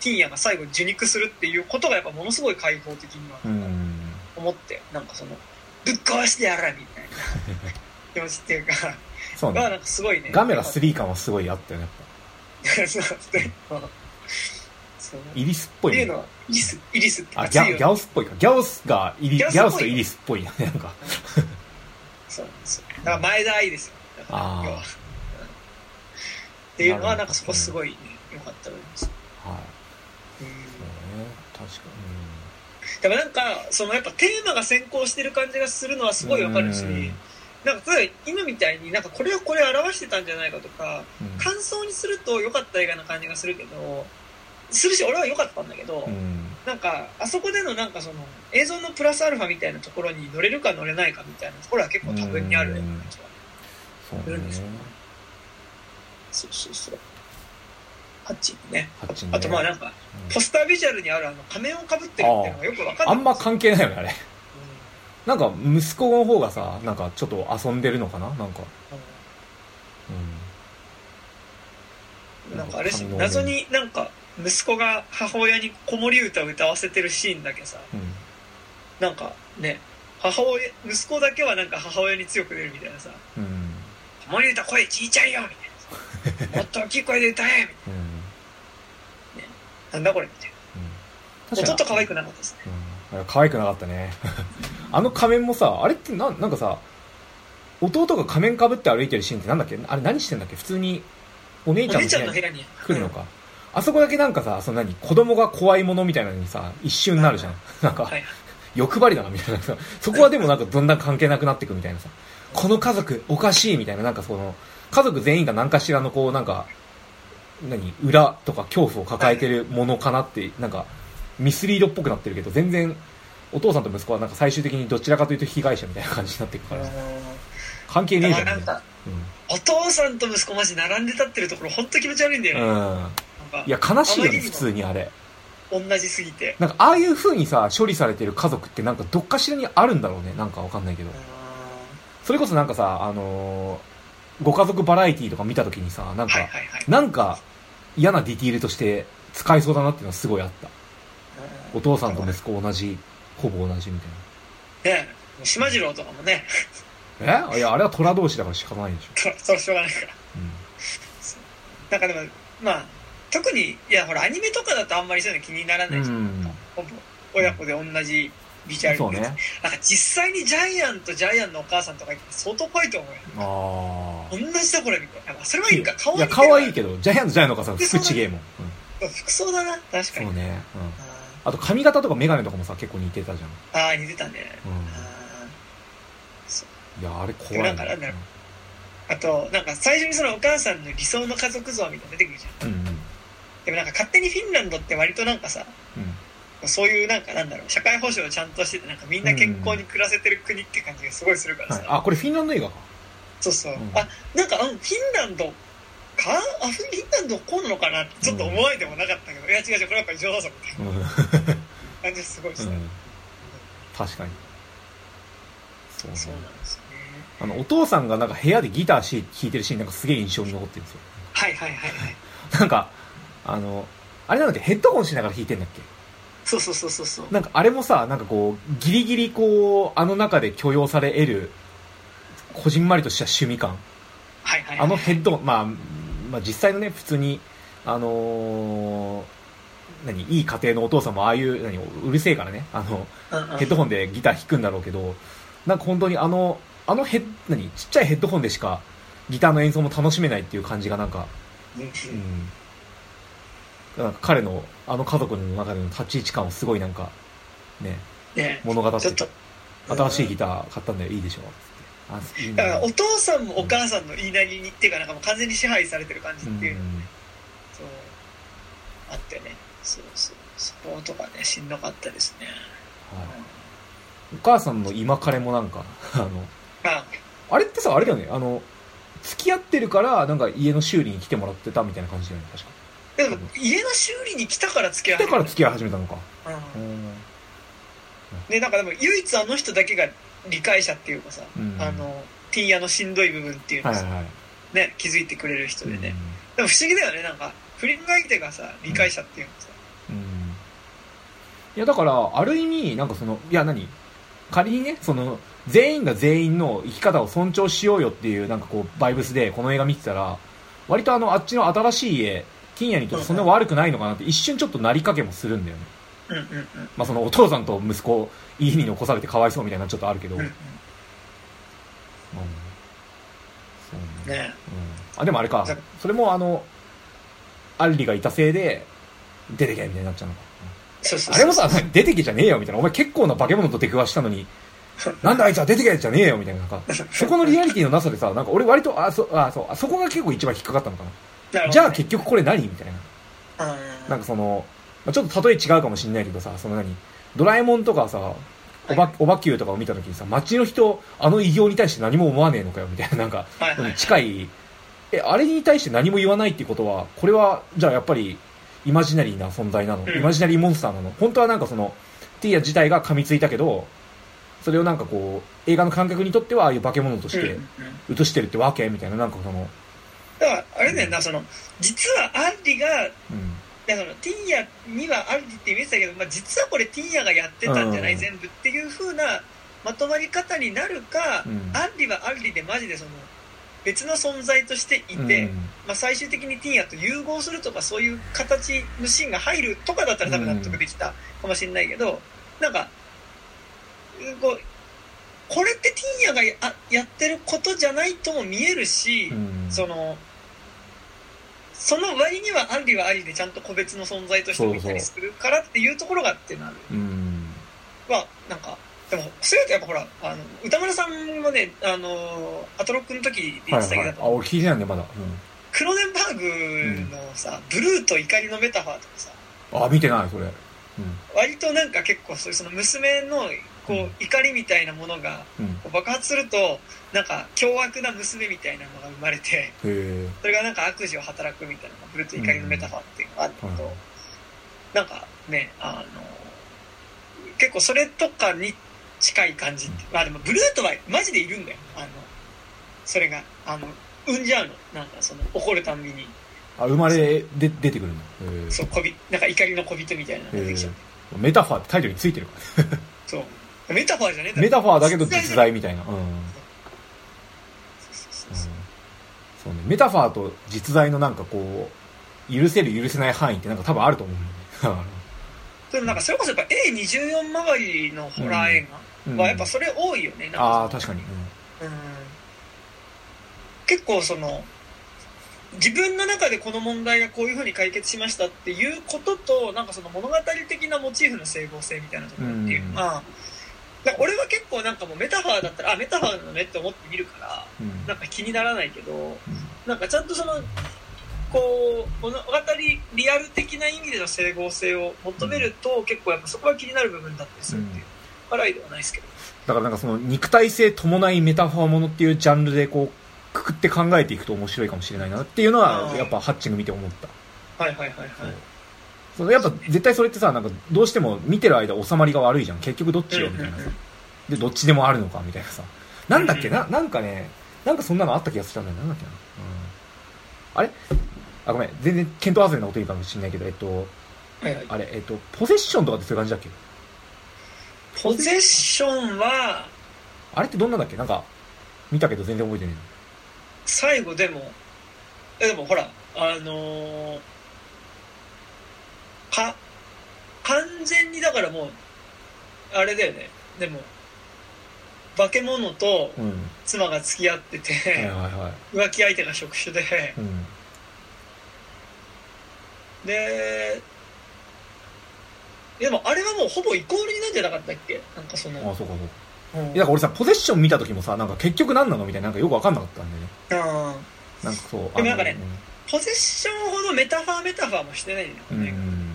ティーヤが最後受肉するっていうことがやっぱものすごい開放的にはうん。思ってなんかそのぶっ壊してやるみたいな [laughs] 気持ちっていうかそうね。がなんかすごいね。ガメラ3感はすごいあったよねやっそうねそう。ぱイリスっぽいね。っていうのはイリスイリスってあギャギャオスっぽいか。ギャオスがイリギギャオスとイリスっぽいよ。ね [laughs] なんか。そうなんですよ。だから前田愛ですよ。だからあー。要は。うんっていうのはなんかそこすごいね良かったと思います。はい。うん。そうね。確かでもなんかそのやっぱテーマが先行してる感じがするのはすごいわかるしうん。なんか例えば今みたいになんかこれをこれ表してたんじゃないかとか感想にすると良かった映画な感じがするけどするし俺は良かったんだけど、うん。なんかあそこでのなんかその映像のプラスアルファみたいなところに乗れるか乗れないかみたいなところは結構多分にあるような感じがそうね。そうそうそう。ハッチにね。ね。あとまあなんかうん。ポスタービジュアルにあるあの仮面をかぶってるっていうのがよく分かんない。あんま関係ないよねあれ。うなんか息子の方がさなんかちょっと遊んでるのかな？なんか。ん。うん。なんかあれし謎になんか息子が母親に子守歌を歌わせてるシーンだけさうん。なんかね母親息子だけはなんか母親に強く出るみたいなさうん「子守歌声ちいちゃいよ」みたいなさ [laughs]「もっと大きい声で歌え」みたいなうん。なんだこれみたいうん。な弟可愛くなかったですね。うん、可愛くなかったね。[laughs] あの仮面もさあれってななんかさ弟が仮面かぶって歩いてるシーンってなんだっけ？あれ何してんだっけ？普通にお姉ちゃんの部屋に来るのか、あそこだけなんかさその何子供が怖いものみたいなのにさ一瞬なるじゃん。なんか、はい欲張りだなみたいな。さそこはでもなんかだんだん関係なくなってくみたいなさ。この家族おかしいみたいななんかその家族全員が何かしらのこうなんか何裏とか恐怖を抱えてるものかなってなんかミスリードっぽくなってるけど全然お父さんと息子はなんか最終的にどちらかというと被害者みたいな感じになっていくから関係ねえじゃんお父さんと息子マジ並んで立ってるところ本当気持ち悪いんだよね、うん、いや悲しいよね普通にあれ。同じすぎて。なんかああいう風にさ処理されてる家族ってなんかどっかしらにあるんだろうね。なんかわかんないけど。それこそなんかさあのーご家族バラエティとか見た時にさなんか、はいはいはい。なんか嫌なディティールとして使えそうだなっていうのはすごいあった。お父さんと息子同じほぼ同じみたいね島次郎とかもね。なえ？いやあれは虎同士だから仕方ないでしょ、[laughs] そそれしょうがないから。うなんかでもまあ特にいやほらアニメとかだとあんまりそういうの気にならないじゃん、親子で同じビジュアルそうね。なんか実際にジャイアンとジャイアンのお母さんとか相当怖いと思うよ。ああ同じところに。こうあそれはいいか。顔いや可愛いけどジャイアントジャイアントのお母さん服ちげえもん、うん。ど服装だな。確かに。そうね、うん、ああと髪型とか眼鏡とかもさ結構似てたじゃん、ーあー似てたね、うん。あいやあれ怖い、でもなんかなんだろーあとなんか最初にそのお母さんの理想の家族像みたいなの出てくるじゃん。うんうんでもなんか勝手にフィンランドって割となんかさうん。そういうなんかなんだろう社会保障をちゃんとしててなんかみんな健康に暮らせてる国って感じがすごいするからさ、はい、あこれフィンランド映画か。そうそう、うん。あなんかあフィンランドか？あフィンランドこうなのかな？ってちょっと思われてもなかったけど、いや違う違うこれやっぱり上手さみたいうん、な感じすごいした、うん、確かに。そうね。そうなんですよね。あのお父さんがなんか部屋でギターし弾いてるシーンなんかすげえ印象に残ってるんですよ。はいはいはいはい。[laughs] なんかあのあれなんだっけ？ヘッドホンしながら弾いてんだっけ？そうそうそうそうそう。なんかあれもさなんかこうギリギリこうあの中で許容され得るこじんまりとした趣味感。はいはいはい。あのヘッドホン、まあ、まあ実際のね普通にあのー何？いい家庭のお父さんもああいう何？うるせえからね。あのうんうん。ヘッドホンでギター弾くんだろうけどなんか本当にあのあのヘッ何？ちっちゃいヘッドホンでしかギターの演奏も楽しめないっていう感じがなんかうんうんなんか彼のあの家族の中での立ち位置感をすごいなんかね。ね。物語って新しいギター買ったんだよいいでしょ。あいいだからねお父さんもお母さんの言いなりにっていうかなんかもう完全に支配されてる感じうんっていうの、そうあってね。そうそう。そことかねしんどかったですね。はい。お母さんの今彼もなんか [laughs] あのまあ。あれってさあれだよね。あの付き合ってるからなんか家の修理に来てもらってたみたいな感じだよね確かでも家の修理に来たから付き合う来てから付き合い始めたのか。うん。うん。ねなんかでも唯一あの人だけが理解者っていうかさ、うん。あのティーヤのしんどい部分っていうのをさ、はいはい。はいね気づいてくれる人でね、うん。でも不思議だよねなんか不倫相手がさ理解者っていうのさ、うん。いやだからある意味なんかそのいや何？仮にねその全員が全員の生き方を尊重しようよっていうなんかこうバイブスでこの映画見てたら割とあのあっちの新しい家金谷にとってそんな悪くないのかなって一瞬ちょっとなりかけもするんだよね。うんうんうん。まあそのお父さんと息子家に残されてかわいそうみたいなのちょっとあるけど、うんうんそうね。ね。うん、あでもあれか。それもあのアンリがいたせいで出てけみたいになっちゃうのか。あれもさ、出てけじゃねえよみたいな。お前結構な化け物と出くわしたのに、なんだあいつは出てけじゃねえよみたいな。なんか、そこのリアリティのなさでさ、なんか俺割と、あ、そ、あ、そう、あそこが結構一番引っかかったのかな。じゃあ結局これ何みたいな。うんなんかその、まあ、ちょっと例え違うかもしんないけどさ、その何？ドラえもんとかさ、おば、おばきゅうとかを見た時にさ、街の人、あの偉業に対して何も思わねえのかよ、みたいな、なんか、はいはい。近い、え、あれに対して何も言わないっていうことは、これは、じゃあやっぱり、イマジナリーな存在なの、うん。イマジナリーモンスターなの？本当はなんかその、ティーヤ自体が噛みついたけど、それをなんかこう、映画の観客にとってはああいう化け物として映してるってわけ？みたいな、なんかその、だからあれだよなその実はアンリがいうん。やそのティーヤにはアンリって見えてたけど、まあ、実はこれティーヤがやってたんじゃない、うん。全部っていう風なまとまり方になるか、うん。アンリはアンリでマジでその別の存在としていて、うん。まあ、最終的にティーヤと融合するとかそういう形のシーンが入るとかだったら多分納得できたかもしれないけど、なんかこうこれってティーヤがやってることじゃないとも見えるし、うんそのその割にはアンリはアンリでちゃんと個別の存在として見たりするからっていうところがってなるうん。はなんかでもそういうとやっぱほらあの歌丸さんもねあのアトロックの時で言ってたけど、はいはい。あ、俺聞いてないんだよ、まだ。クロネンバーグのさ、ブルーと怒りのメタファーとかさうん。あ、見てない、それ。うん割となんか結構そういうその娘のこう怒りみたいなものがう爆発するとなんか凶悪な娘みたいなのが生まれてそれがなんか悪事を働くみたいなブルート怒りのメタファーっていうのがあるんだけど、うん。なんかねあの結構それとかに近い感じってまあでもブルートはマジでいるんだよ。あのそれがあの産んじゃうの。なんかその怒るたんびに。あ生まれで出てくるんだへえ。そう小びなんか怒りの小人みたいなのができちゃう、メタファーってタイトルについてるから。そうメタファーじゃねえだろ。メタファーだけど実実在みたいな。うん、うん、そうね。メタファーと実在のなんかこう許せる許せない範囲ってなんか多分あると思う。ねでもなんかそれこそやっぱ A24 周りのホラー映うん。画はやっぱそれ多いよね、なんああか確かに、うん。結構その自分の中でこの問題がこういうふうに解決しましたっていうこととなんかその物語的なモチーフの整合性みたいなところっていうのが、なん。か俺は結構なんかもうメタファーだったらあメタファーなのねって思って見るからうん。うんなんか気にならないけどなんかちゃんとそのこう物語リアル的な意味での整合性を求めると結構やっぱそこは気になる部分だったりするっていう笑いではないですけど。だからなんかその肉体性伴いメタファーものっていうジャンルでこうくくって考えていくと面白いかもしれないなっていうのはやっぱハッチング見て思った。はいはいはいはいそのやっぱ絶対それってさなんかどうしても見てる間収まりが悪いじゃん。結局どっちよみたいなさ。でどっちでもあるのかみたいなさ。なんだっけななんかねなんかそんなのあった気がしたんだよなんだっけな、うん、あれ？あごめん。全然見当外れなこと言うかもしれないけどえっとあれえっとポゼッションとかってそういう感じだっけ？ポゼッションはあれってどんなんだっけ？なんか見たけど全然覚えてない最後でもえでもほらあのーか完全にだからもうあれだよね。でも化け物とうん。妻が付き合ってて、浮気相手が職種で。うん。ででもあれはもうほぼイコールになんじゃなかったっけ？なんかそあの、そうかそうか。うん。いやだから俺さポゼッション見た時もさなんか結局何なのみたいななんかよく分かんなかったんだよね。うんなんかそうでもなんかねあポゼッションほどメタファーメタファーもしてないんだよのうん、うね、ん、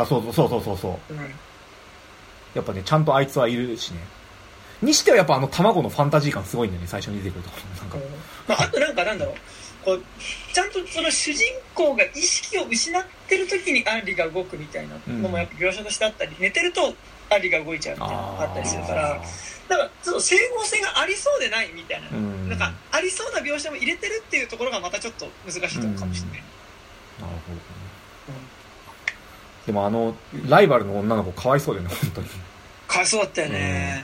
あそうそうそうそうそうそう。うん。やっぱねちゃんとあいつはいるしね。にしてはやっぱあの卵のファンタジー感すごいんだよね最初に出てくるところなんか。まあ、あとなんかなんだろう。こうちゃんとその主人公が意識を失ってる時にアンリが動くみたいなのもやっぱ描写としてあったり、寝てるとアンリが動いちゃうみたいなのがあったりするからあだからちょっと整合性がありそうでないみたいな、ーうん。なんかありそうな描写も入れてるっていうところがまたちょっと難しいところかもしれない、なるほどねでもあのライバルの女の子かわいそうだよね本当に。かわいそうだったよね、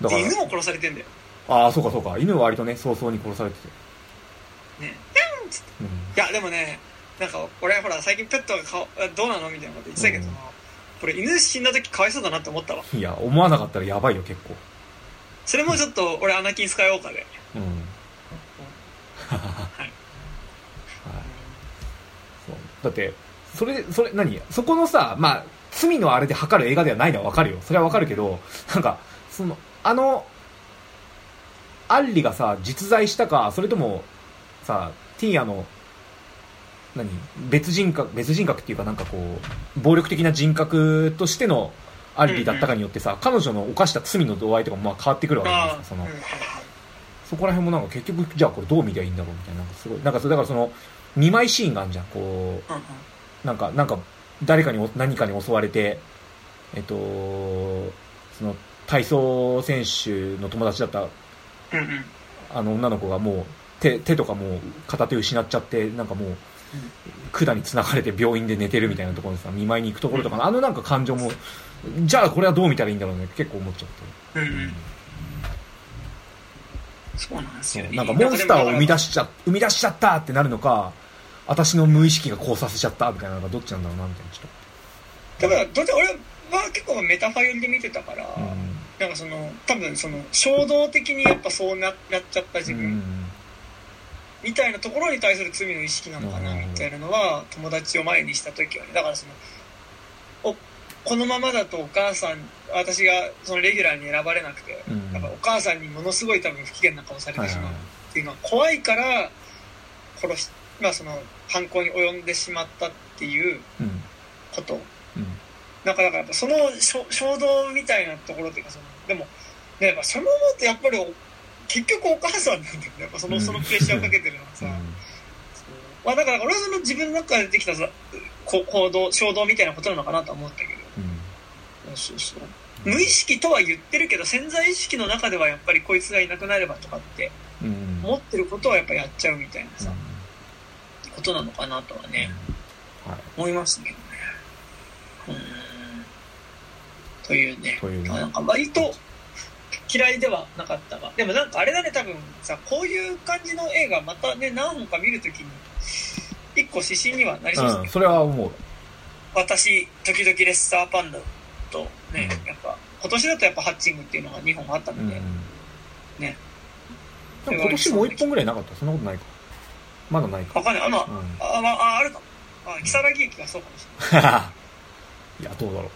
だからで犬も殺されてんだよ。ああそうかそうか。犬は割とね早々に殺されてて。ね。うん。いやでもねなんか俺ほら最近ペットがかどうなのみたいなこと言ってたけど、うん。これ犬死んだ時かわいそうだなって思ったわ。いや思わなかったらやばいよ結構。それもちょっと俺アナキンスカイウォーカーでうん [laughs] はい。そう。だってそれそれ何？そこのさまあ罪のあれで測る映画ではないのは分かるよ。それは分かるけどなんかそのあのアンリがさ実在したかそれともさティーアの何？別人格別人格っていうかなんかこう暴力的な人格としてのアンリだったかによってさ、彼女の犯した罪の度合いとかもまあ変わってくるわけじゃないあですか。その、そこら辺もなんか結局じゃあこれどう見りゃいいんだろうみたいな。なんかすごいなんかそだからその2枚シーンがあるじゃん。こうなんか、なんか、誰かにお、何かに襲われて、えっと、その、体操選手の友達だった、あの女の子がもう、手、手とかもう片手失っちゃって、なんかもう、管に繋がれて病院で寝てるみたいなところでさ、見舞いに行くところとかの、あのなんか感情も、じゃあこれはどう見たらいいんだろうね結構思っちゃって。うんうん。そうなんですよ。ねなんかモンスターを生み出しちゃ、生み出しちゃったってなるのか、私の無意識がこうさせちゃったみたいなのがどっちなんだろうなみたいな、ちょっだからどっち俺は結構メタファ寄りで見てたから、と。なんかその多分その衝動的にやっぱそうなやっちゃった自うん。う分ん。みたいなところに対する罪の意識なのかなうんみたいなのは友達を前にした時はねだからそのおこのままだとお母さん私がそのレギュラーに選ばれなくて、うんやっぱお母さんにものすごい多分不機嫌な顔されてしまうっていうのは怖いから殺しまあその犯行に及んでしまったっていう。こと。うん。なんかだからやっぱその衝衝動みたいなところっていうかそのでもねやっぱそのままってやっぱりお結局お母さんなんだよね。やっぱそのそのプレッシャーをかけてるのはさ、そう。まあだから俺はその自分の中でできたさこ行動衝動みたいなことなのかなとは思ったけど。うん。そうそう。無意識とは言ってるけど潜在意識の中ではやっぱりこいつがいなくなればとかってうん。うん。思ってることはやっぱやっちゃうみたいなさ、ことなのかなとはね、はい思いますけどね。ん。というね。というねなんか割と嫌いではなかったが。でもなんかあれだね、多分さ、こういう感じの映画またね、何本か見るときに、一個指針にはなりそうですね。うん、それは思う私、時々レッサーパンダとね、うんやっぱ、今年だとやっぱハッチングっていうのが2本あったので、ね。でも今年もう一本ぐらいなかった？そんなことないかまだないか。わかんない。あ、まあ、うん。あ、まあ、ああるか。も。あ、木更木駅がそうかもしれない。[laughs] いやどうだろう、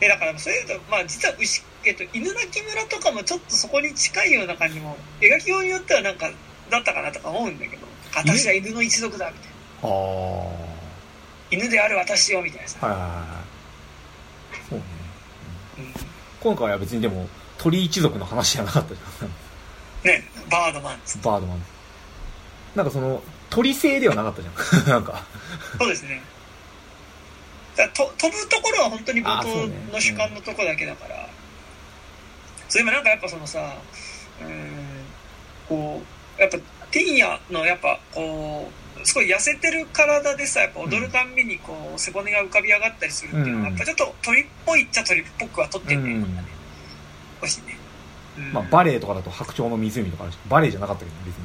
えだからそういうとまあ実は牛、えっと、犬鳴村とかもちょっとそこに近いような感じも描きようによってはなんかだったかなとか思うんだけど私は犬の一族だみたいな。うん、あ犬である私をみたいなさ、あはいはいはいはい。そうね。うん。今回は別にでも鳥一族の話じゃなかったじゃん。ねバードマンツバードマンなんかその鳥性ではなかったじゃん。[laughs] なんか。そうですね。だと飛ぶところは本当に冒頭の主観のとこだけだから。それもなんかやっぱそのさうんこうやっぱティーニャのやっぱこうすごい痩せてる体でさやっぱ踊るたんびにこう背骨が浮かび上がったりするっていうのは、うん。やっぱちょっと鳥っぽいっちゃ鳥っぽくは撮ってんね、うん。しね、うん。まあバレエとかだと白鳥の湖とかあるしバレエじゃなかったけど別に、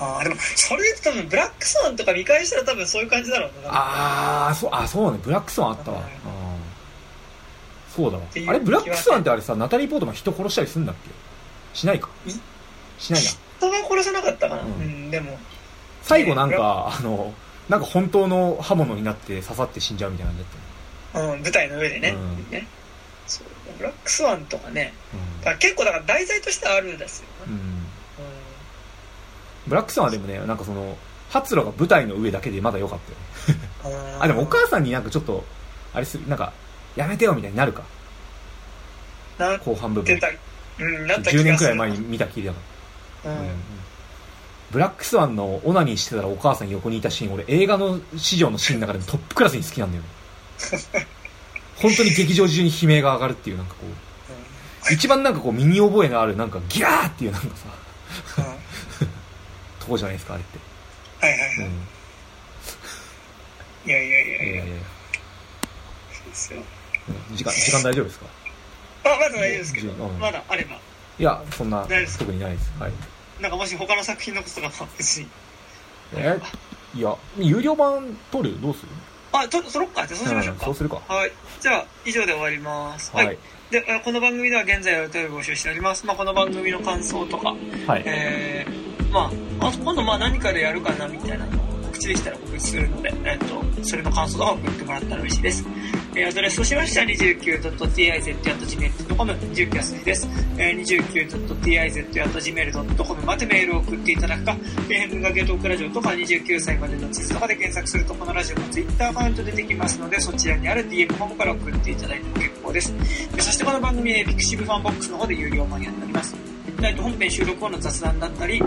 あーでもそれで多分ブラックスワンとか見返したら多分そういう感じだろうな。ああそうあそうね。ブラックスワンあったわ、そうだわ。あれブラックスワンってあれさナタリー・ポートマン人殺したりするんだっけ？しないか？い？しないな。人が殺さなかったかな、ううんんでも。最後なんかあのなんか本当の刃物になって刺さって死んじゃうみたいな感じだっうん、舞台の上でね,、うん。ね。そうブラックスワンとかね。ただから結構だから題材としてはあるんですよ。ね、うん、うん、うブラックスワンはでもねなんかその発露が舞台の上だけでまだ良かったよんあ [laughs] でもお母さんになんかちょっとあれするなんかやめてよみたいになるか。後半部分。うんなった気がする。10年くらい前に見たきりだからうん、うん。ブラックスワンのオナニーしてたらお母さん横にいたシーン俺映画の史上のシーンの中でもトップクラスに好きなんだよね。[laughs] 本当に劇場中に悲鳴が上がるっていうなんかこう。一番なんかこう身に覚えのあるなんかギャーっていうなんかさこじゃないですかあれって、はいはいはい、うん、いやいやいやいや、えそうですよ。ー時間時間大丈夫ですか？あまだ大丈夫ですけど、うん。まだあれば。いやそんな特にないです。はい。なんかもし他の作品のこととかも別に。え？いや有料版取る？どうする？あとそろっか。じゃあそうしましょうか、んそうするか。はい。じゃあ、以上で終わります。ははいい。で、えこの番組では現在お便り募集しております。まあ、この番組の感想とか、はいえー、まあ、あ今度まあ何かでやるかなみたいなのを告知できたら告知するので、えっ、と、それの感想とか送ってもらったら嬉しいです。えー、アドレスとしましては 29.tiz.gmail.com、29は数字です。えー、29.tiz.gmail.com までメールを送っていただくか、えー、文化系トークラジオとか29歳までの地図とかで検索するとこのラジオの Twitter アカウント出てきますので、そちらにある DM フォームから送っていただいても結構です。えそしてこの番組、えーピクシブファンボックスの方で有料版やっております。えっと本編収録後の雑談だったり、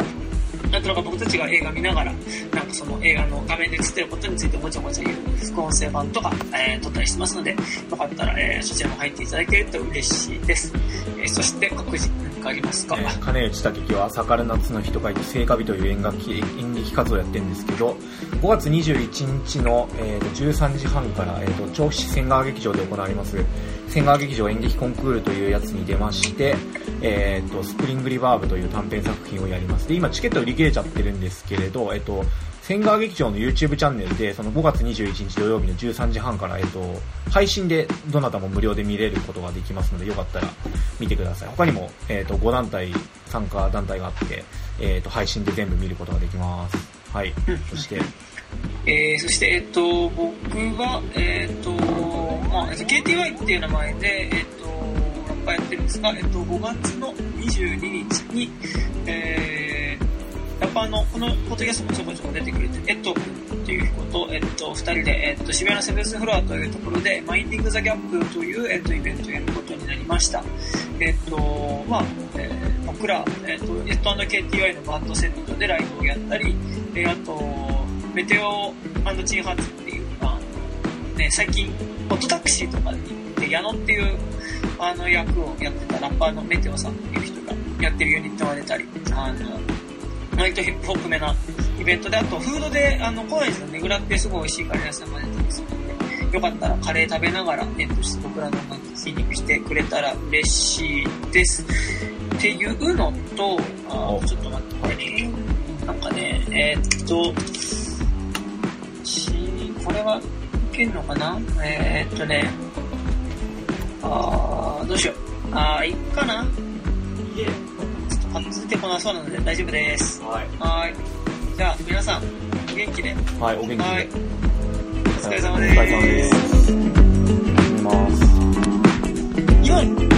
なんとなく僕たちが映画見ながら、なんかその映画の画面で映ってることについてもちゃもちゃ言う副音声版とか、えー撮ったりしてますので、よかったら、えーそちらも入っていただけると嬉しいです。えーそして告知がありますか、えー金内健樹は盛る夏の火と書いて盛夏火という演劇演劇活動をやってるんですけど5月21日の、えーと13時半から、えー、と調布市千川劇場で行われます。千川劇場演劇コンクールというやつに出まして、えー、とスプリングリバーブという短編作品をやります。で今チケット売り切れちゃってるんですけれど、えっ、と千川劇場の YouTube チャンネルでその5月21日土曜日の13時半から、えっ、と配信でどなたも無料で見れることができますのでよかったら見てください。他にも、えっと5団体参加団体があって、えっと配信で全部見ることができます。はい。そして。えーそして、えっと、僕は、えっと、まあ、えっと KTY っていう名前で、えっと、ラッパーやってるんですが、えっと、5月の22日に、えー、やっぱあの、このポッドキャストもちょこちょこ出てくれて、エット君っていう子と、えっと、二人で、えっと、渋谷のセブンスフロアというところで、マインディングザギャップという、えっと、イベントをやることになりました。えっと、まあ、えー僕ら、えっと、エット &KTY のバンドセットでライブをやったり、えーあと、メテオチンハーツっていう、あ、ね、最近、オットタクシーとかに行って、矢野っていう、あの、役をやってたラッパーのメテオさんっていう人がやってるユニットが出たり、あの、割とヒップホップめなイベントで、あと、フードで、あの、コナイズのねぐらってすごい美味しいカレー屋さんが出たりするので、よかったらカレー食べながら、えっと、僕らの音楽聴きに来てくれたら嬉しいです。っていうのと、あーちょっと待ってね。なんかね、えーっと、しこれはいけんのかな？えーっとね、あーどうしよう。あーいいかなあいてこなそうなので大丈夫です。はい。はいじゃあ、皆さん、お元気で。はい、お元気で。はい、お疲れ様です。お疲れ様です。す。